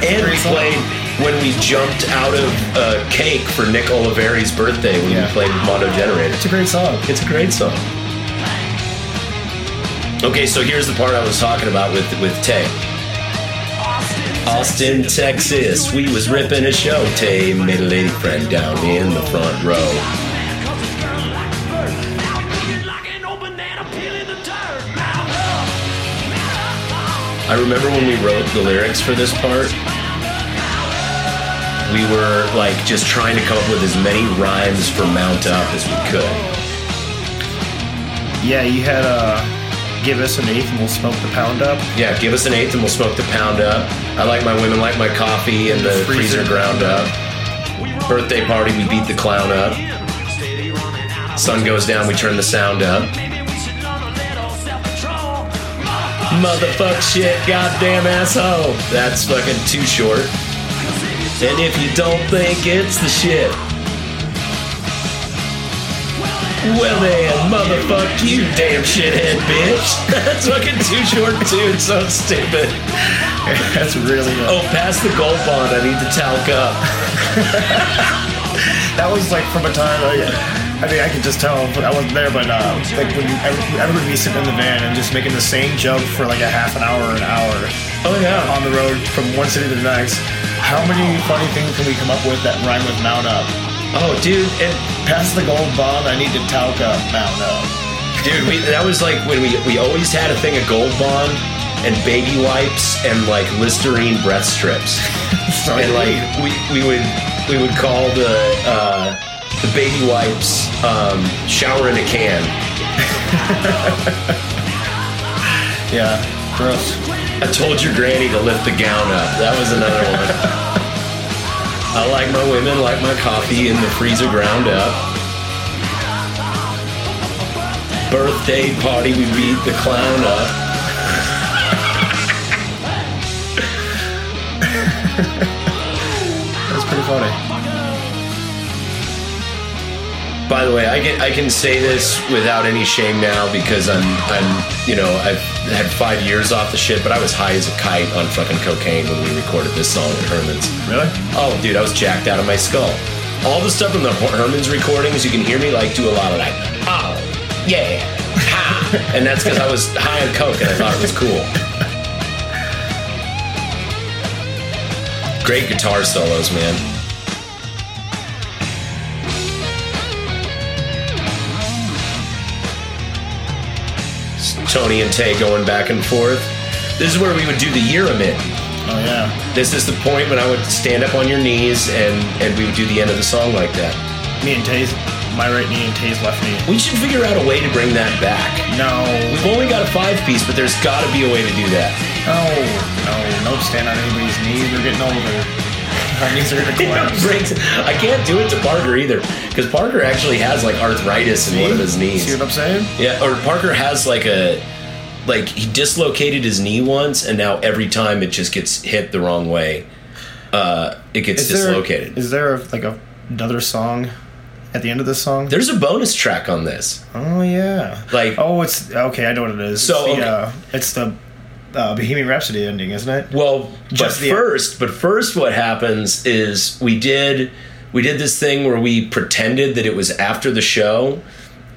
And we played when we jumped out of uh, cake for Nick Oliveri's birthday when Yeah. we played Mondo Generator. it's a great song. It's a great song. Okay, so here's the part I was talking about with with Tay. Austin, Texas. We was ripping a show. Tay made a lady friend down in the front row. I remember when we wrote the lyrics for this part, we were like just trying to come up with as many rhymes for Mount Up as we could. Yeah, you had uh, give us an eighth and we'll smoke the pound up. Yeah, give us an eighth and we'll smoke the pound up. I like my women like my coffee and the freezer, ground up. Birthday party, we beat the clown up. Sun goes down, we turn the sound up. Motherfuck shit, goddamn asshole. That's fucking too short. And if you don't think it's the shit, well then, motherfuck you, damn shithead bitch. That's fucking too short too. It's so stupid. That's really Oh, pass the gold bond. I need to talc up. That was like from a time. Like, I mean, I could just tell. I wasn't there, but uh, like when you, every- everybody be sitting in the van and just making the same joke for like a half an hour, an hour Oh yeah. on the road from one city to the next. How many funny things can we come up with that rhyme with mount up? Oh, dude, and Pass the gold bond. I need to talc up, mount up. dude, we, that was like when we we always had a thing of Gold Bond and baby wipes and like Listerine breath strips. And like we, we would we would call the uh, the baby wipes um, shower in a can. yeah, gross. I told your granny to lift the gown up. That was another one. I like my women, like my coffee in the freezer ground up. Birthday party, we beat the clown up. That's pretty funny. By the way, I can I can say this without any shame now because I'm I'm you know I've had five years off the shit, but I was high as a kite on fucking cocaine when we recorded this song at Herman's. Really? Oh, dude, I was jacked out of my skull. All the stuff from the Herman's recordings, you can hear me like do a lot of like, oh, yeah, ha, and that's because I was high on coke and I thought it was cool. Great guitar solos, man. Tony and Tay going back and forth. This is where we would do the Urimit. Oh yeah. This is the point when I would stand up on your knees and and we would do the end of the song like that. Me and Tay's, my right knee and Tay's left knee. We should figure out a way to bring that back. No. We've only got a five piece, but there's got to be a way to do that. No. No. No stand on anybody's knees. We're getting older. Our knees are gonna It collapse. I can't do it to Parker either because Parker actually has like arthritis in one of his knees. See what I'm saying? Yeah, or Parker has like a like he dislocated his knee once, and now every time it just gets hit the wrong way, uh, it gets dislocated. There, is there like a, another song at the end of this song? There's a bonus track on this. oh yeah. Like- oh, it's okay. I know what it is. So, it's the, okay. uh, it's the uh, Bohemian Rhapsody ending, isn't it? Well, but Just the- first, but first, what happens is we did we did this thing where we pretended that it was after the show,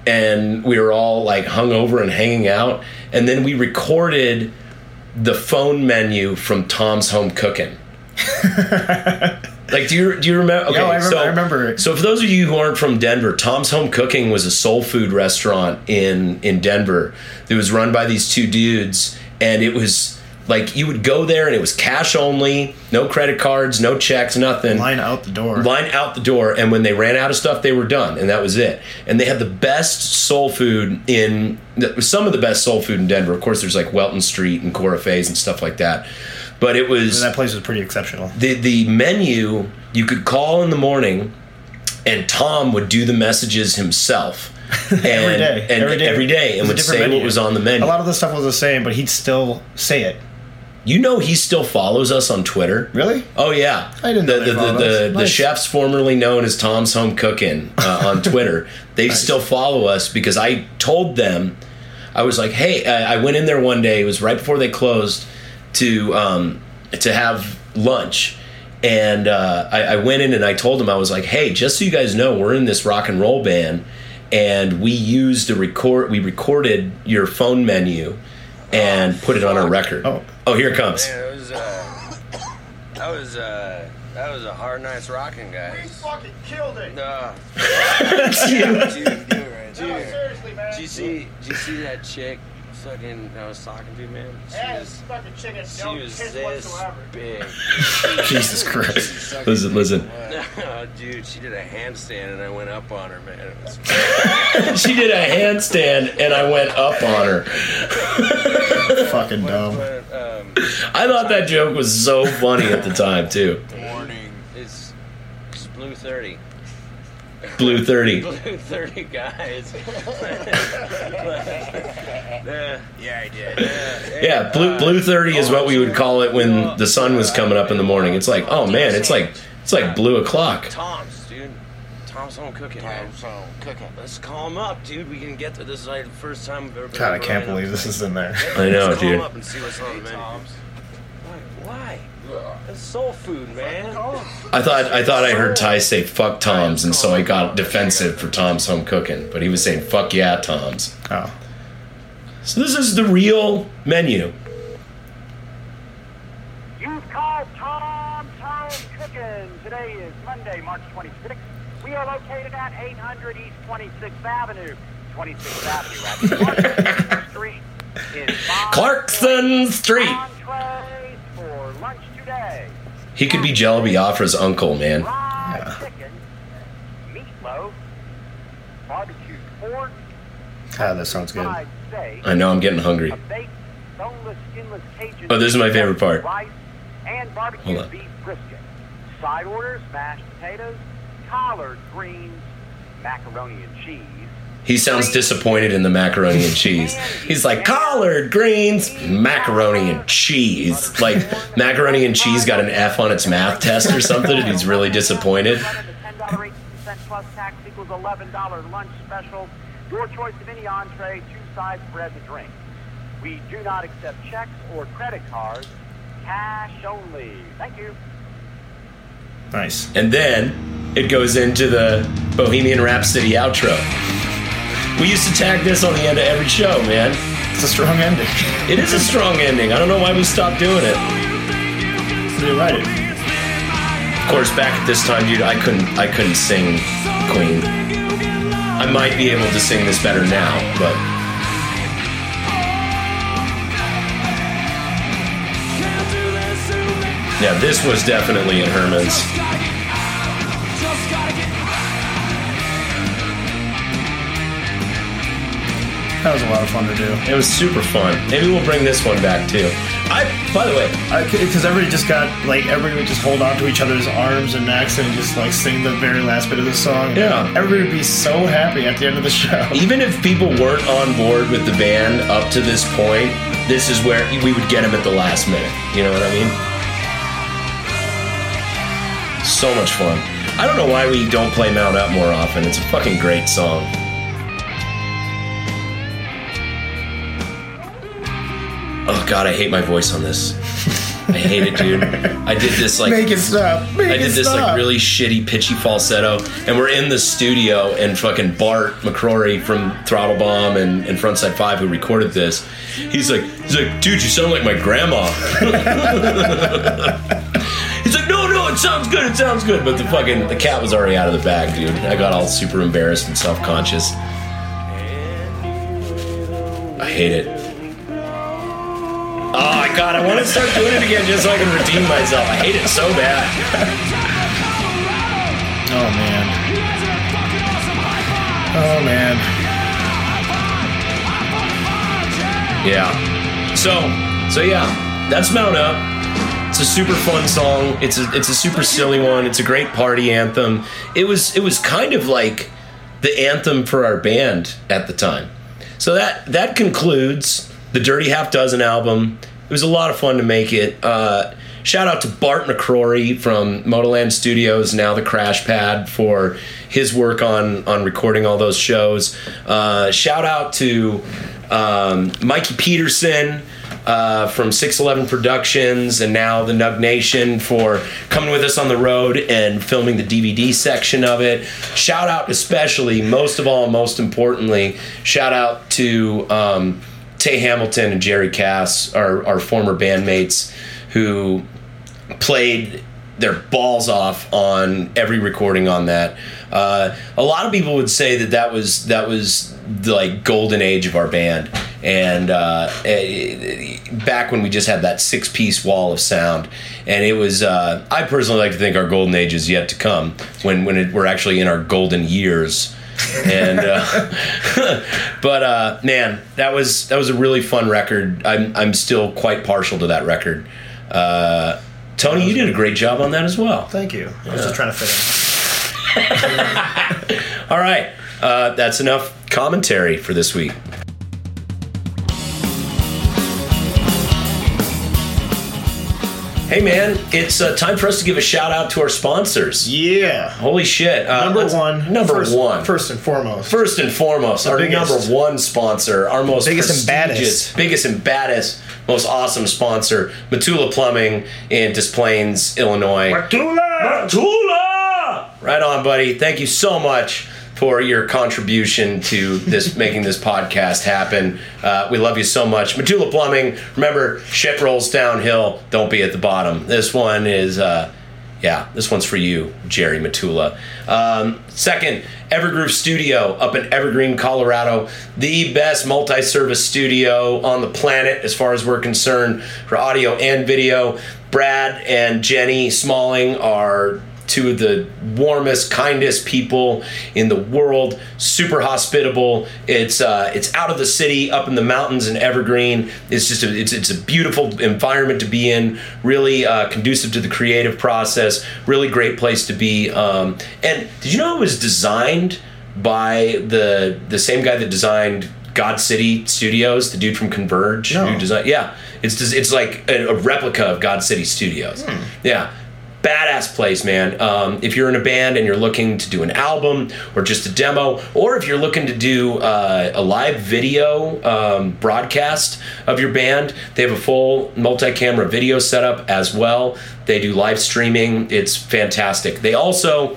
and we were all like hungover and hanging out, and then we recorded the phone menu from Tom's Home Cooking. like, do you do you remember? Okay, I remember- so I remember it. So, for those of you who aren't from Denver, Tom's Home Cooking was a soul food restaurant in in Denver. It was run by these two dudes, and it was like you would go there, and it was cash only, no credit cards, no checks, nothing. Line out the door. Line out the door, and when they ran out of stuff, they were done, and that was it. And they had the best soul food in some of the best soul food in Denver. Of course, there's like Welton Street and Cora Faye's and stuff like that. But it was that place was pretty exceptional. the the menu you could call in the morning and Tom would do the messages himself. And, every day. and every day. every day and would say menu. what was on the menu. A lot of the stuff was the same, but he'd still say it. you know he still follows us on Twitter. Really? Oh yeah, I didn't The know the, the, the, us. the chefs formerly known as Tom's Home Cooking uh, on Twitter. They still follow us because I told them I was like, hey, I I went in there one day. It was right before they closed to um, to have lunch. And uh, I, I went in and I told them I was like, "Hey, just so you guys know, we're in this rock and roll band, and we used a record. We recorded your phone menu, and put it on our record. Oh. oh, here it comes. Man, it was uh, that was uh, that was a hard night's rocking, guys. fucking killed it. Uh, That's you. dude, dude, dude, seriously, man. Did you see? Did you see that chick? Fucking, I was talking to, man. She Yeah, was, fucking chicken. she No was this whatsoever. big. Jesus Christ. Listen, listen. dude, she did a handstand and I went up on her, man. It was she did a handstand and I went up on her. Fucking dumb. But, um, I thought that joke was so funny at the time too. warning. It's, it's blue thirty. Blue 30. Blue thirty guys. yeah, yeah, I did. Yeah, blue blue 30 is what we would call it when the sun was coming up in the morning. It's like, oh man, it's like it's like blue o'clock. Tom's, dude. Tom's home cooking, Tom's home cooking. Let's call him up, dude. We can get to this. Is like the first time I've ever been. God, I can't believe this is in there. I know, Let's call him up and see what's on the menu. Why? Why? It's soul food, man. I thought I thought I heard Ty say fuck Tom's and so I got defensive for Tom's home cooking, but he was saying fuck yeah Tom's. Oh. So this is the real menu. You've called Tom's Home Cooking. Today is Monday, March 26th. We are located at 800 East 26th Avenue. 26th Avenue, right? Clarkson Street. In Clarkson Street. Entrees for lunch today. He could be Jello Biafra's uncle, man. Fried chicken, meatloaf, ah, barbecued pork, God, that sounds good. I know I'm getting hungry. a baked, boneless, skinless Cajun Oh, this is my favorite part. rice, and Hold on. beef brisket. Side orders, mashed potatoes, collard greens, macaroni and cheese. He sounds disappointed in the macaroni and cheese. He's like collard greens, macaroni and cheese. Like macaroni and cheese got an F on its math test or something, and he's really disappointed. $10.18 plus tax equals $11 lunch special. Your choice of any entree, two sides, bread, and drink. We do not accept checks or credit cards. Cash only. Thank you. Nice. And then it goes into the Bohemian Rhapsody outro. We used to tag this on the end of every show, man. It's a strong ending. It is a strong ending. I don't know why we stopped doing it. They write it. Of course, back at this time, dude, I couldn't I couldn't sing Queen. I might be able to sing this better now, but yeah, this was definitely in Herman's. That was a lot of fun to do. It was super fun. Maybe we'll bring this one back too. I, by the way, Because everybody just got like everybody would just hold on to each other's arms and necks and just like sing the very last bit of the song. Yeah. everybody would be so happy at the end of the show. even if people weren't on board with the band up to this point, this is where we would get them at the last minute. You know what I mean? So much fun. I don't know why we don't play Mount Up more often. It's a fucking great song. Oh god, I hate my voice on this. I hate it, dude. I did this like Make it stop. Make I did this stop. like really shitty pitchy falsetto, and we're in the studio, and fucking Bart McCrory from Throttle Bomb and, and Frontside Five, who recorded this, he's like, he's like, dude, you sound like my grandma. it sounds good, it sounds good, but the fucking the cat was already out of the bag, dude. I got all super embarrassed and self conscious. I hate it. Oh my god, I want to start doing it again just so I can redeem myself. I hate it so bad. Oh man. Oh man. Yeah. So, so yeah, that's Mount Up. It's a super fun song. It's a it's a super silly one. It's a great party anthem. It was it was kind of like the anthem for our band at the time. So that that concludes the Dirty Half Dozen album. It was a lot of fun to make it. Uh, shout out to Bart McCrory from Motoland Studios, now the Crash Pad, for his work on on recording all those shows. Uh, shout out to um, Mikey Peterson uh, from 611 Productions and now the Nug Nation for coming with us on the road and filming the DVD section of it. Shout out, especially, most of all, most importantly, shout out to um, Tay Hamilton and Jerry Cass, our, our former bandmates, who played their balls off on every recording on that. Uh, a lot of people would say that that was that was the like golden age of our band, and uh, eh, back when we just had that six piece wall of sound, and it was. Uh, I personally like to think our golden age is yet to come when when it, we're actually in our golden years. and uh, but uh, man, that was that was a really fun record. I'm I'm still quite partial to that record. Uh, Tony, you did a great job on that as well. Thank you. I was just trying to fit in. All right, uh, that's enough commentary for this week. Hey man, it's uh, time for us to give a shout out to our sponsors. Yeah. Holy shit! Uh, Number one. Number first, one. First and foremost. First and foremost, our biggest. number one sponsor, our most Biggest and baddest. biggest and baddest, most awesome sponsor, Matula Plumbing in Des Plaines, Illinois. Matula! Matula! Right on, buddy. Thank you so much for your contribution to this making this podcast happen. Uh, we love you so much. Matula Plumbing, remember, shit rolls downhill. Don't be at the bottom. This one is. Uh, yeah, this one's for you, Jerry Matula. Um, second, Evergroove Studio up in Evergreen, Colorado. The best multi service studio on the planet as far as we're concerned for audio and video. Brad and Jenny Smalling are two of the warmest, kindest people in the world. Super hospitable. It's uh, it's out of the city, up in the mountains in Evergreen. It's just a, it's it's a beautiful environment to be in. Really uh, conducive to the creative process. Really great place to be. Um, and did you know it was designed by the the same guy that designed God City Studios, the dude from Converge, No. who designed. Yeah, it's it's like a, a replica of God City Studios. Yeah, badass place, man. Um, if you're in a band and you're looking to do an album or just a demo, or if you're looking to do uh, a live video um, broadcast of your band, they have a full multi-camera video setup as well. They do live streaming. It's fantastic. They also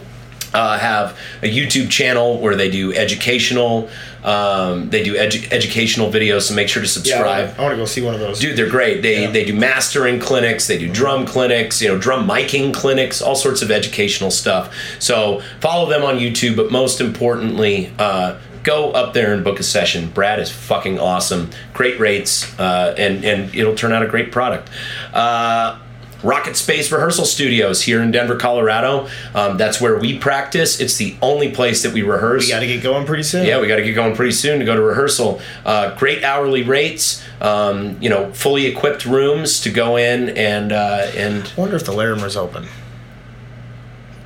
uh, have a YouTube channel where they do educational. Um, they do edu- educational videos, so make sure to Yeah, subscribe. I want to go see one of those. Dude, they're great. They Yeah. they do mastering clinics, they do drum clinics, you know, drum miking clinics, all sorts of educational stuff. So follow them on YouTube, but most importantly, uh, go up there and book a session. Brad is fucking awesome. Great rates, uh, and and it'll turn out a great product. Uh, Rocket Space Rehearsal Studios here in Denver, Colorado. Um, that's where we practice. It's the only place that we rehearse. We got to get going pretty soon. Yeah, we got to get going pretty soon to go to rehearsal. Uh, great hourly rates, um, you know, fully equipped rooms to go in and uh, and I wonder if the Larimer's open.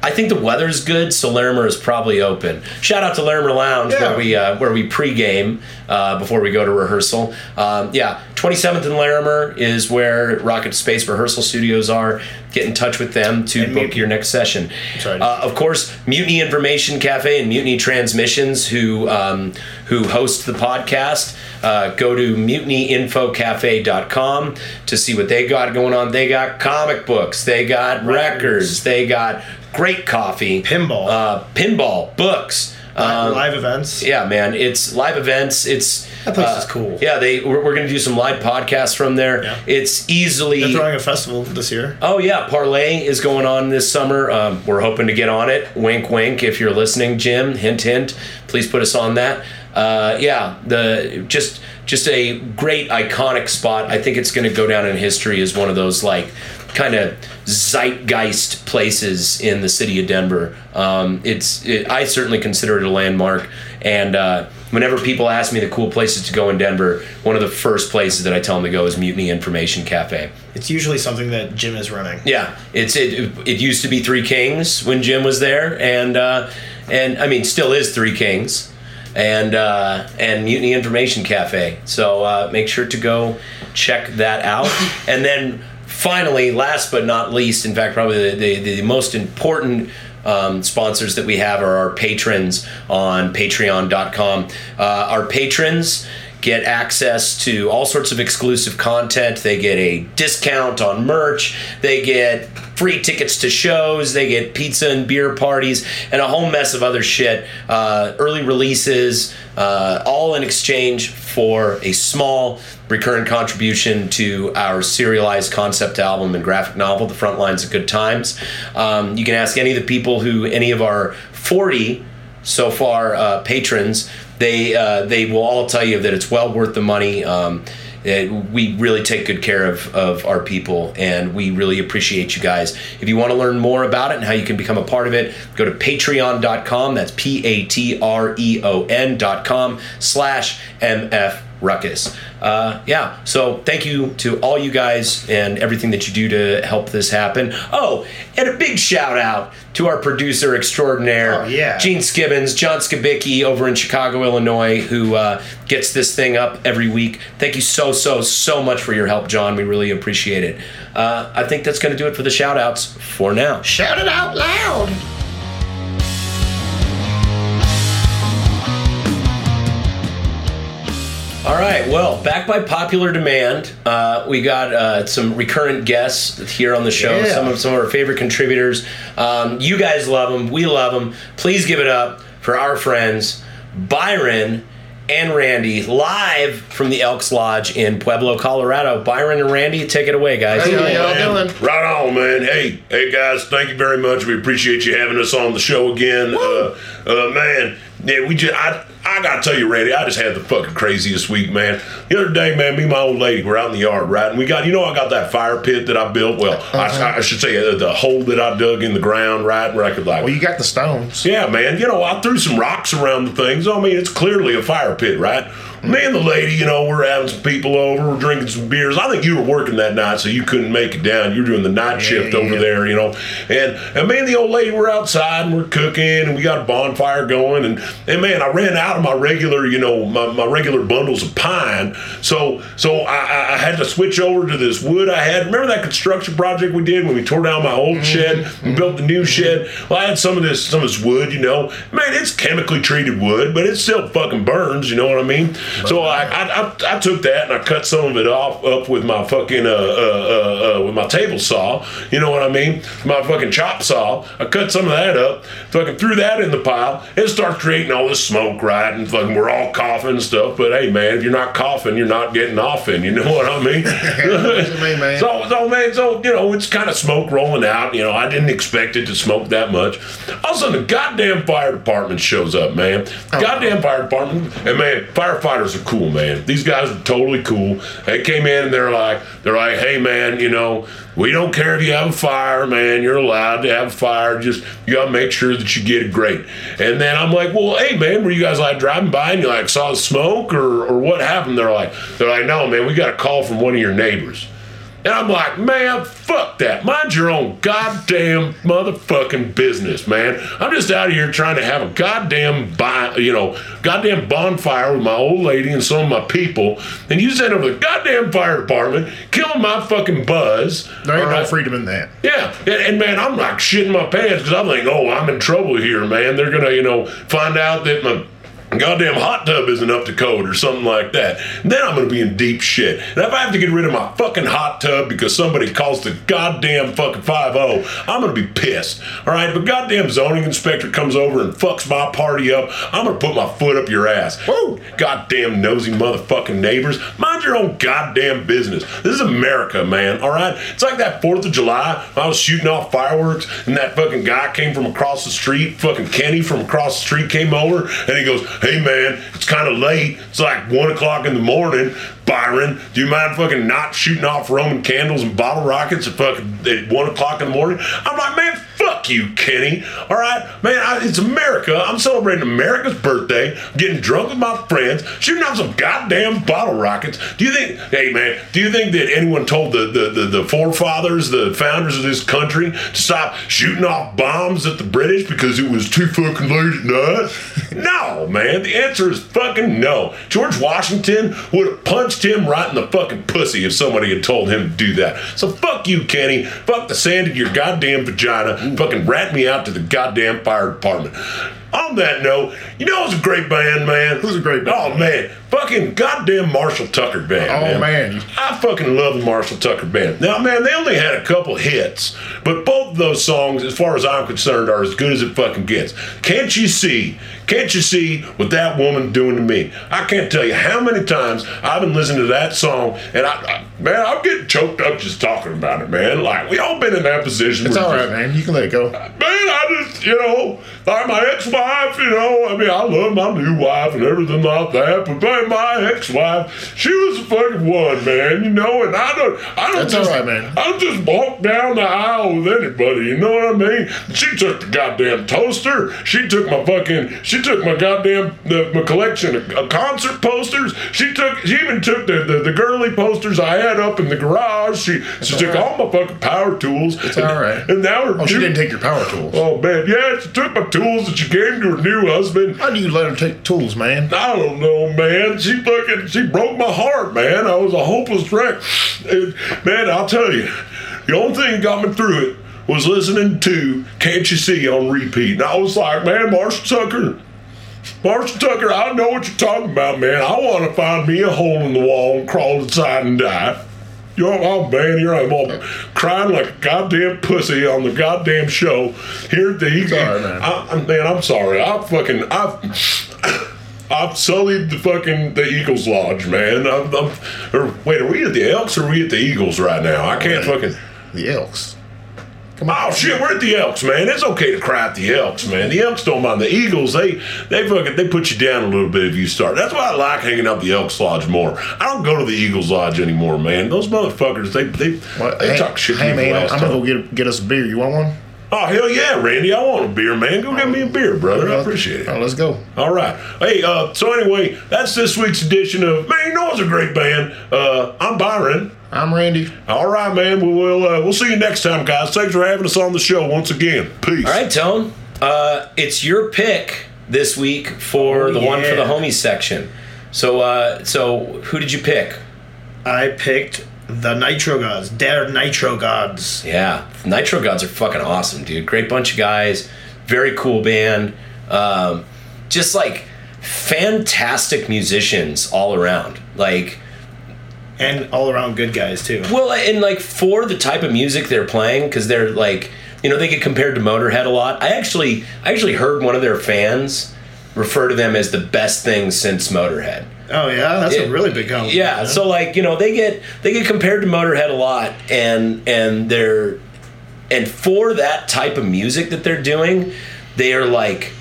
I think the weather's good, so Larimer is probably open. Shout out to Larimer Lounge Yeah. where we uh, where we pregame uh, before we go to rehearsal. Um, yeah, 27th and Larimer is where Rocket Space Rehearsal Studios are. Get in touch with them to And book Mutiny. your next session. Uh, of course, Mutiny Information Cafe and Mutiny Transmissions, who um, who host the podcast. Uh, go to mutinyinfocafe.com to see what they got going on. They got comic books, they got records, they got great coffee, Pinball. uh, pinball, books. Um, live events. yeah, man, it's live events. It's That place uh, is cool. Yeah, they we're, we're gonna do some live podcasts from there. Yeah. It's easily They're throwing a festival this year. Oh yeah, Parlay is going on this summer. Um, we're hoping to get on it. Wink, wink. If you're listening, Jim, hint, hint. Please put us on that. Uh, yeah, the just just a great iconic spot. I think it's going to go down in history as one of those like kind of zeitgeist places in the city of Denver. Um, it's it, I certainly consider it a landmark. And uh, whenever people ask me the cool places to go in Denver, one of the first places that I tell them to go is Mutiny Information Cafe. It's usually something that Jim is running. Yeah, it's it. It used to be Three Kings when Jim was there, and uh, and I mean still is Three Kings, and uh, and Mutiny Information Cafe. So uh, make sure to go check that out, and then finally, last but not least, in fact, probably the the, the most important. Um, sponsors that we have are our patrons on patreon.com. Uh, our patrons get access to all sorts of exclusive content. They get a discount on merch. They get free tickets to shows. They get pizza and beer parties and a whole mess of other shit. Uh, early releases, uh, all in exchange for a small recurrent contribution to our serialized concept album and graphic novel, The Front Lines of Good Times. Um, you can ask any of the people who, any of our 40 so far uh, patrons they uh, they will all tell you that it's well worth the money. Um, it- we really take good care of, of our people and we really appreciate you guys. If you want to learn more about it and how you can become a part of it go to patreon.com that's p-a-t-r-e-o-n dot com slash mf ruckus. Uh, yeah so thank you to all you guys and everything that you do to help this happen. Oh and a big shout out to our producer extraordinaire Oh, yeah. Gene Skibbons john skibicki over in chicago illinois who uh, gets this thing up every week. Thank you so so so much for your help john. We really appreciate it. Uh, i think that's going to do it for the shout outs for now. Shout it out loud. All right. Well, back by popular demand, uh, we got uh, some recurrent guests here on the show. Yeah. Some of some of our favorite contributors. Um, you guys love them. We love them. Please give it up for our friends Byron and Randy, live from the Elks Lodge in Pueblo, Colorado. Byron and Randy, take it away, guys. How y'all doing? Right on, man. Hey, hey, guys. Thank you very much. We appreciate you having us on the show again. Uh, uh, man, yeah, we just I I gotta tell you, Randy, I just had the fucking craziest week, man. The other day, man, me and my old lady were out in the yard, right? And we got, you know, I got that fire pit that I built. Well, I, I should say uh, the hole that I dug in the ground, right? Where I could like Well, you got the stones. yeah, man. You know, I threw some rocks around the things. I mean, it's clearly a fire pit, right? Me and the lady, you know, we're having some people over, we're drinking some beers. I think you were working that night, so you couldn't make it down. You were doing the night shift over yeah. there, you know. And and me and the old lady were outside and we're cooking and we got a bonfire going and and man, I ran out of my regular, you know, my, my regular bundles of pine. So so I, I- I had to switch over to this wood I had. Remember that construction project we did when we tore down my old shed mm-hmm. and built the new mm-hmm. shed? Well, I had some of this some of this wood, you know. Man, it's chemically treated wood, but it still fucking burns, you know what I mean? So I, I, I, took that and I cut some of it off up with my fucking uh, uh, uh, uh with my table saw, you know what I mean? My fucking chop saw. I cut some of that up, fucking threw that in the pile. It starts creating all this smoke, right? And fucking we're all coughing and stuff. But hey, man, if you're not coughing, you're not getting off in. You know what I mean? what mean, man. So, so man, so you know, it's kind of smoke rolling out. You know, I didn't expect it to smoke that much. All of a sudden, the goddamn fire department shows up, man. Goddamn fire department, and man, are cool, man. These guys are totally cool. They came in and they're like, they're like, hey, man, you know, we don't care if you have a fire, man. You're allowed to have a fire. Just you gotta make sure that you get it great. And then I'm like, well, hey, man, were you guys like driving by and you like saw the smoke or or what happened? They're like, they're like, no, man, we got a call from one of your neighbors. And I'm like, man, fuck that. Mind your own goddamn motherfucking business, man. I'm just out here trying to have a goddamn, bi- you know, goddamn bonfire with my old lady and some of my people. And you send over the goddamn fire department, killing my fucking buzz. There ain't all no freedom in that. Yeah, and, and man, I'm like shitting my pants because I'm like, oh, I'm in trouble here, man. They're gonna, you know, find out that my goddamn hot tub isn't up to code or something like that. Then I'm gonna be in deep shit. And if I have to get rid of my fucking hot tub because somebody calls the goddamn fucking 5 I'm gonna be pissed. All right, if a goddamn zoning inspector comes over and fucks my party up, I'm gonna put my foot up your ass. Whoa, goddamn nosy motherfucking neighbors. Mind your own goddamn business. This is America, man. All right, it's like that Fourth of July. I was shooting off fireworks, and that fucking guy came from across the street. Fucking Kenny from across the street came over, and he goes, "Hey man, it's kind of late. It's like one o'clock in the morning." Byron, do you mind fucking not shooting off Roman candles and bottle rockets at fucking at one o'clock in the morning? I'm like, man, fuck you, Kenny. All right, man, I, it's America. I'm celebrating America's birthday, getting drunk with my friends, shooting off some goddamn bottle rockets. Do you think, hey man, do you think that anyone told the the, the, the forefathers, the founders of this country, to stop shooting off bombs at the British because it was too fucking late at night? no, man. The answer is fucking no. George Washington would have punched him right in the fucking pussy if somebody had told him to do that. So fuck you, Kenny. Fuck the sand in your goddamn vagina. Fucking rat me out to the goddamn fire department. On that note, you know it's a great band, man. Who's a great band? Oh man, fucking goddamn Marshall Tucker band. Oh, man. I fucking love the Marshall Tucker band. Now, man, they only had a couple hits, but both of those songs, as far as I'm concerned, are as good as it fucking gets. Can't you see? Can't you see what that woman doing to me? I can't tell you how many times I've been listening to that song, and I, I man, I'm getting choked up just talking about it, man. Like we all been in that position. It's all right, just- man. You can let it go. Man, I just, you know, like my ex-wife, you know, I mean, I love my new wife and everything like that, but man, my ex-wife, she was the fucking one, man, you know, and I don't, I don't That's all just, right, man. I don't just walk down the aisle with anybody, you know what I mean? She took the goddamn toaster, she took my fucking, she took my goddamn, the, my collection of, of concert posters, she took, she even took the, the, the girly posters I had up in the garage, she, she took all right. all my fucking power tools. It's all right. And now her Oh, she new- didn't take your power tools. Oh man, yeah, she took my tools that she gave to her new husband. How do you let her take tools, man? I don't know, man. She fucking she broke my heart, man. I was a hopeless wreck. And, man, I'll tell you, the only thing that got me through it was listening to Can't You See on repeat. And I was like, man, Marshall Tucker. Marshall Tucker, I know what you're talking about, man. I want to find me a hole in the wall and crawl inside and die. You know, oh man, here I'm all crying like a goddamn pussy on the goddamn show here at the right, man. I, I- man, I'm sorry. I fucking I've I've sullied the fucking the Eagles Lodge, man. I'm, I'm, or wait, are we at the Elks or are we at the Eagles right now? I can't fucking. The Elks. Come on. Oh shit, we're at the Elks, man. It's okay to cry at the Elks, man. The Elks don't mind. The Eagles, they they fucking they put you down a little bit if you start. That's why I like hanging out at the Elks Lodge more. I don't go to the Eagles Lodge anymore, man. Those motherfuckers, they they Well, they hey, talk shit. to Hey, me man, I'm gonna go get get us a beer. You want one? Oh hell yeah, Randy! I want a beer, man. Go get me a beer, brother. I appreciate it. All right, let's go. All right. Hey, uh, so anyway, that's this week's edition of Man, you know it's a great band. Uh, I'm Byron. I'm Randy. All right, man. We will uh, we'll see you next time, guys. Thanks for having us on the show once again. Peace. All right, Tone. Uh, it's your pick this week for Oh, the one for the homies section. So, uh, so who did you pick? I picked the Nitrogods, Der Nitrogods. Yeah, Nitrogods are fucking awesome, dude. Great bunch of guys, very cool band. Um, just like fantastic musicians all around. Like, And all around good guys, too. well, and like for the type of music they're playing, because they're like, you know, they get compared to Motorhead a lot. I actually, I actually heard one of their fans refer to them as the best thing since Motorhead. Oh, yeah? That's Yeah. a really big compliment. Yeah, man. so like you know they get they get compared to Motorhead a lot, and and they're and for that type of music that they're doing, they are like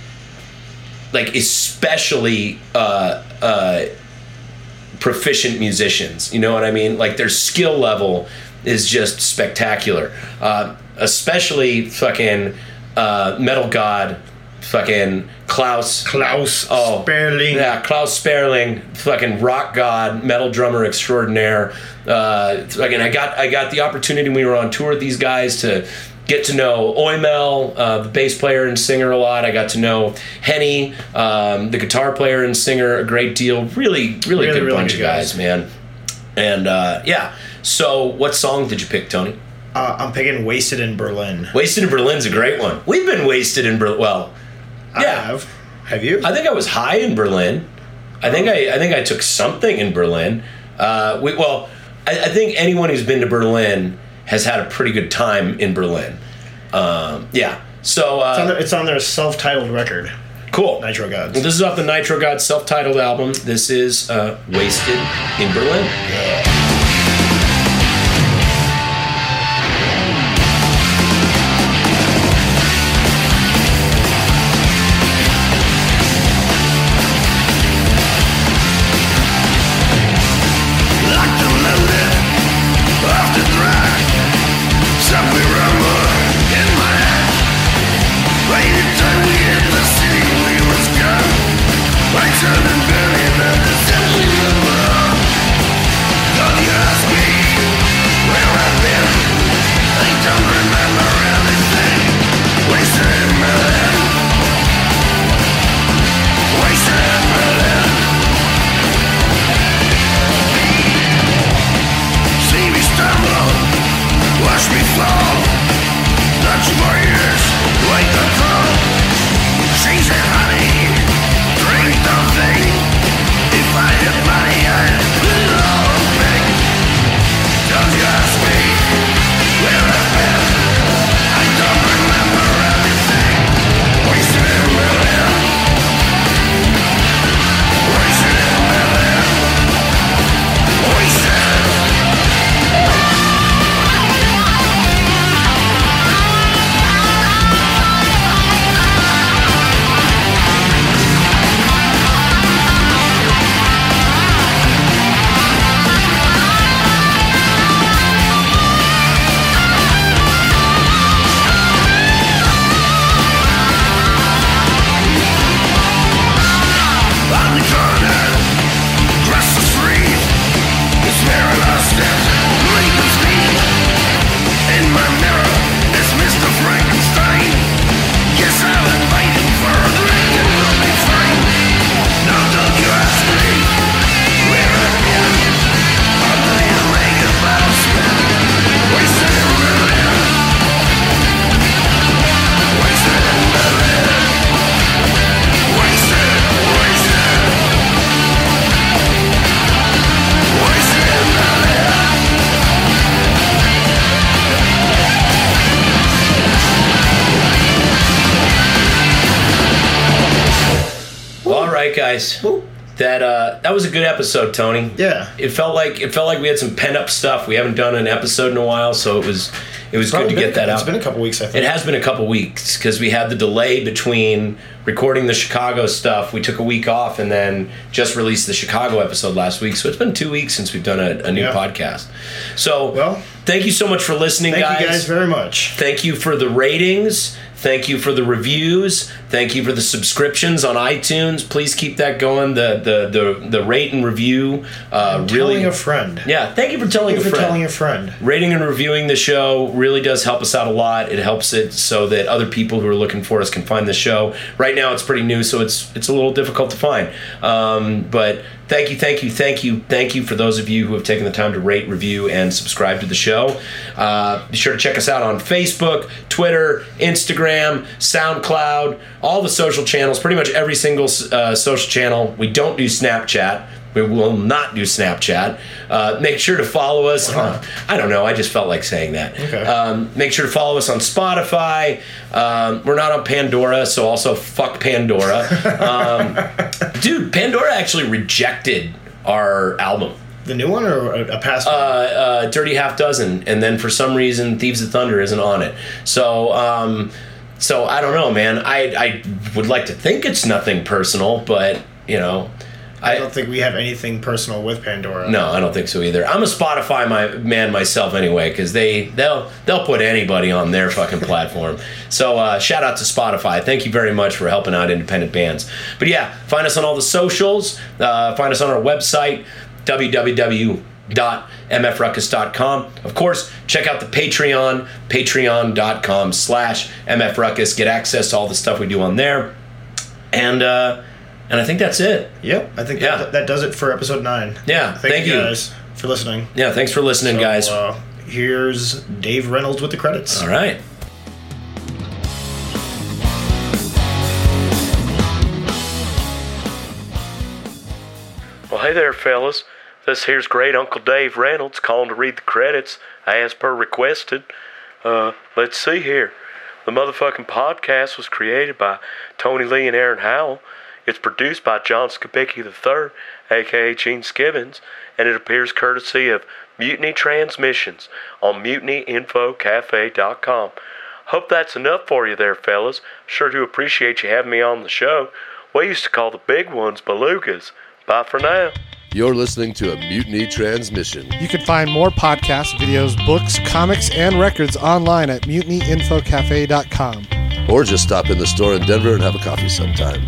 like especially uh, uh, proficient musicians. You know what I mean? Like their skill level is just spectacular. Uh, especially fucking uh, Metal God, fucking Klaus. Klaus Oh, Sperling. Yeah, Klaus Sperling, fucking rock god, metal drummer extraordinaire. Uh, fucking, I got I got the opportunity when we were on tour with these guys to get to know Oimel, uh, the bass player and singer, a lot. I got to know Henny, um, the guitar player and singer, a great deal. Really, really, Really, good really bunch good of guys, guys. man. And uh, yeah, so what song did you pick, Tony? Uh, I'm picking Wasted in Berlin. Wasted in Berlin's a great one. We've been wasted in Berlin. Well, I Yeah. have. Have you? I think I was high in Berlin. I think I, I think I took something in Berlin. Uh, we, well, I, I think anyone who's been to Berlin has had a pretty good time in Berlin. Um, yeah. So It's on uh, their, it's on their self-titled record, cool. Nitrogods. This is off the Nitro God self-titled album. This is uh, "Wasted in Berlin." See Right, that uh, that was a good episode, Tony. Yeah. It felt like it felt like we had some pent up stuff. We haven't done an episode in a while, so it was it was good to get that out. It's been a couple weeks, I think. It has been a couple weeks because we had the delay between recording the Chicago stuff. We took a week off and then just released the Chicago episode last week. So it's been two weeks since we've done a, a new Yeah. podcast. So Well, thank you so much for listening, Thank guys. you guys very much. Thank you for the ratings. Thank you for the reviews. Thank you for the subscriptions on iTunes. Please keep that going. The the the, the rate and review uh, really. A friend. yeah, thank you for telling Thank you a for friend telling a friend. rating and reviewing the show really does help us out a lot. It helps it so that other people who are looking for us can find the show. Right now, it's pretty new, so it's it's a little difficult to find. Um, but thank you, thank you, thank you, thank you for those of you who have taken the time to rate, review, and subscribe to the show. Uh, be sure to check us out on Facebook, Twitter, Instagram, SoundCloud, all the social channels. Pretty much every single uh, social channel. We don't do Snapchat. We will not do Snapchat. Uh, make sure to follow us. On, I don't know. I just felt like saying that. Okay. Um, make sure to follow us on Spotify. Um, we're not on Pandora, so also fuck Pandora. Um, dude, Pandora actually rejected our album, The new one or a, past uh, uh, Dirty Half Dozen, and then for some reason, Thieves of Thunder isn't on it. So. Um, so I don't know, man. I, I would like to think it's nothing personal, but you know, I don't think we have anything personal with Pandora. No, I don't think so either. I'm a Spotify my, man myself anyway because they they'll they'll put anybody on their fucking platform. So uh, shout out to Spotify. Thank you very much for helping out independent bands. But yeah, find us on all the socials. Uh, find us on our website www.mfruckus.com. Of course, check out the Patreon, patreon.com slash mfruckus. Get access to all the stuff we do on there. And uh, and I think that's it. Yep. I think Yeah. that, that does it for episode nine. Yeah, Thank, thank you you. guys for listening. Yeah, thanks for listening, So, guys. Uh, here's Dave Reynolds with the credits. all right. Well, hey there, fellas. This here's great Uncle Dave Reynolds calling to read the credits as per requested. Uh, let's see here. The motherfucking podcast was created by Tony Lee and Aaron Howell. It's produced by John Skibicki III, aka Gene Skibbons, and it appears courtesy of Mutiny Transmissions on mutinyinfocafe.com. Hope that's enough for you there, fellas. Sure do appreciate you having me on the show. We used to call the big ones belugas. Bye for now. You're listening to a Mutiny Transmission. You can find more podcasts, videos, books, comics, and records online at mutinyinfocafe.com. Or just stop in the store in Denver and have a coffee sometime.